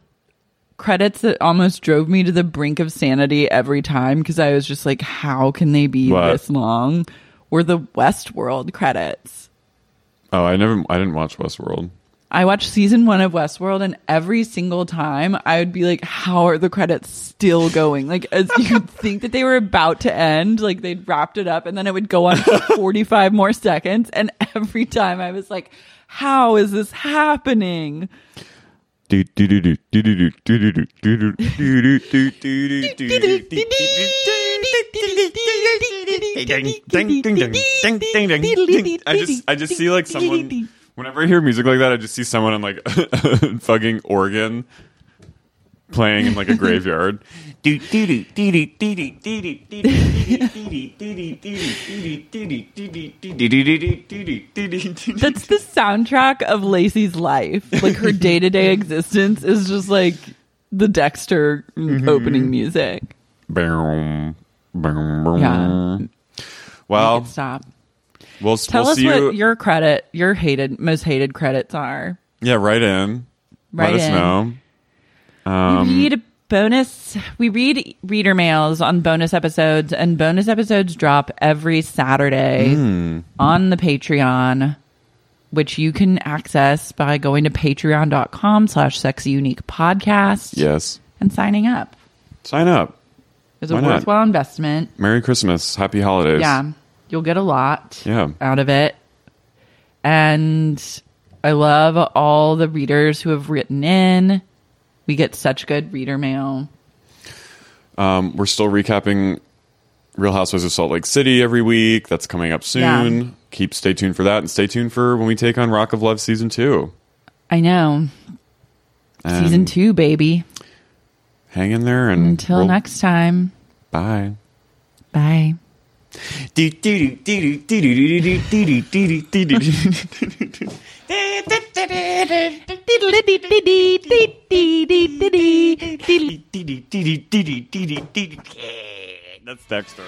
credits that almost drove me to the brink of sanity every time because I was just like, how can they be What? this long? Were the Westworld credits? oh, I never. I didn't watch Westworld. I watched season one of Westworld, and every single time I would be like, "How are the credits still going?" Like, as you'd think that they were about to end, like they'd wrapped it up, and then it would go on for forty-five more seconds. And every time I was like, "How is this happening?" I just I just see like someone whenever I hear music like that, I just see someone on like a fucking organ playing in like a graveyard. That's the soundtrack of Lacey's life. Like her day to day existence is just like the Dexter mm-hmm. opening music. Boom, yeah. Well, Stop. we'll, Tell we'll us see what you. your credit, your hated, most hated credits are. yeah, right in. Write Let us in. know. Um, we read bonus. We read reader mails on bonus episodes, and bonus episodes drop every Saturday Hmm. on the Patreon, which you can access by going to patreon.com slash sexy unique podcast Yes. and signing up. Sign up. It's a Why not? worthwhile investment. Merry Christmas, Happy Holidays. Yeah. You'll get a lot Yeah. out of it. And I love all the readers who have written in. We get such good reader mail. Um, we're still recapping Real Housewives of Salt Lake City every week. That's coming up soon. Yeah. Keep stay tuned for that, and stay tuned for when we take on Rock of Love season two. I know. And Season two, baby. Hang in there, and Until we'll- next time. Bye. Bye. That's Dexter.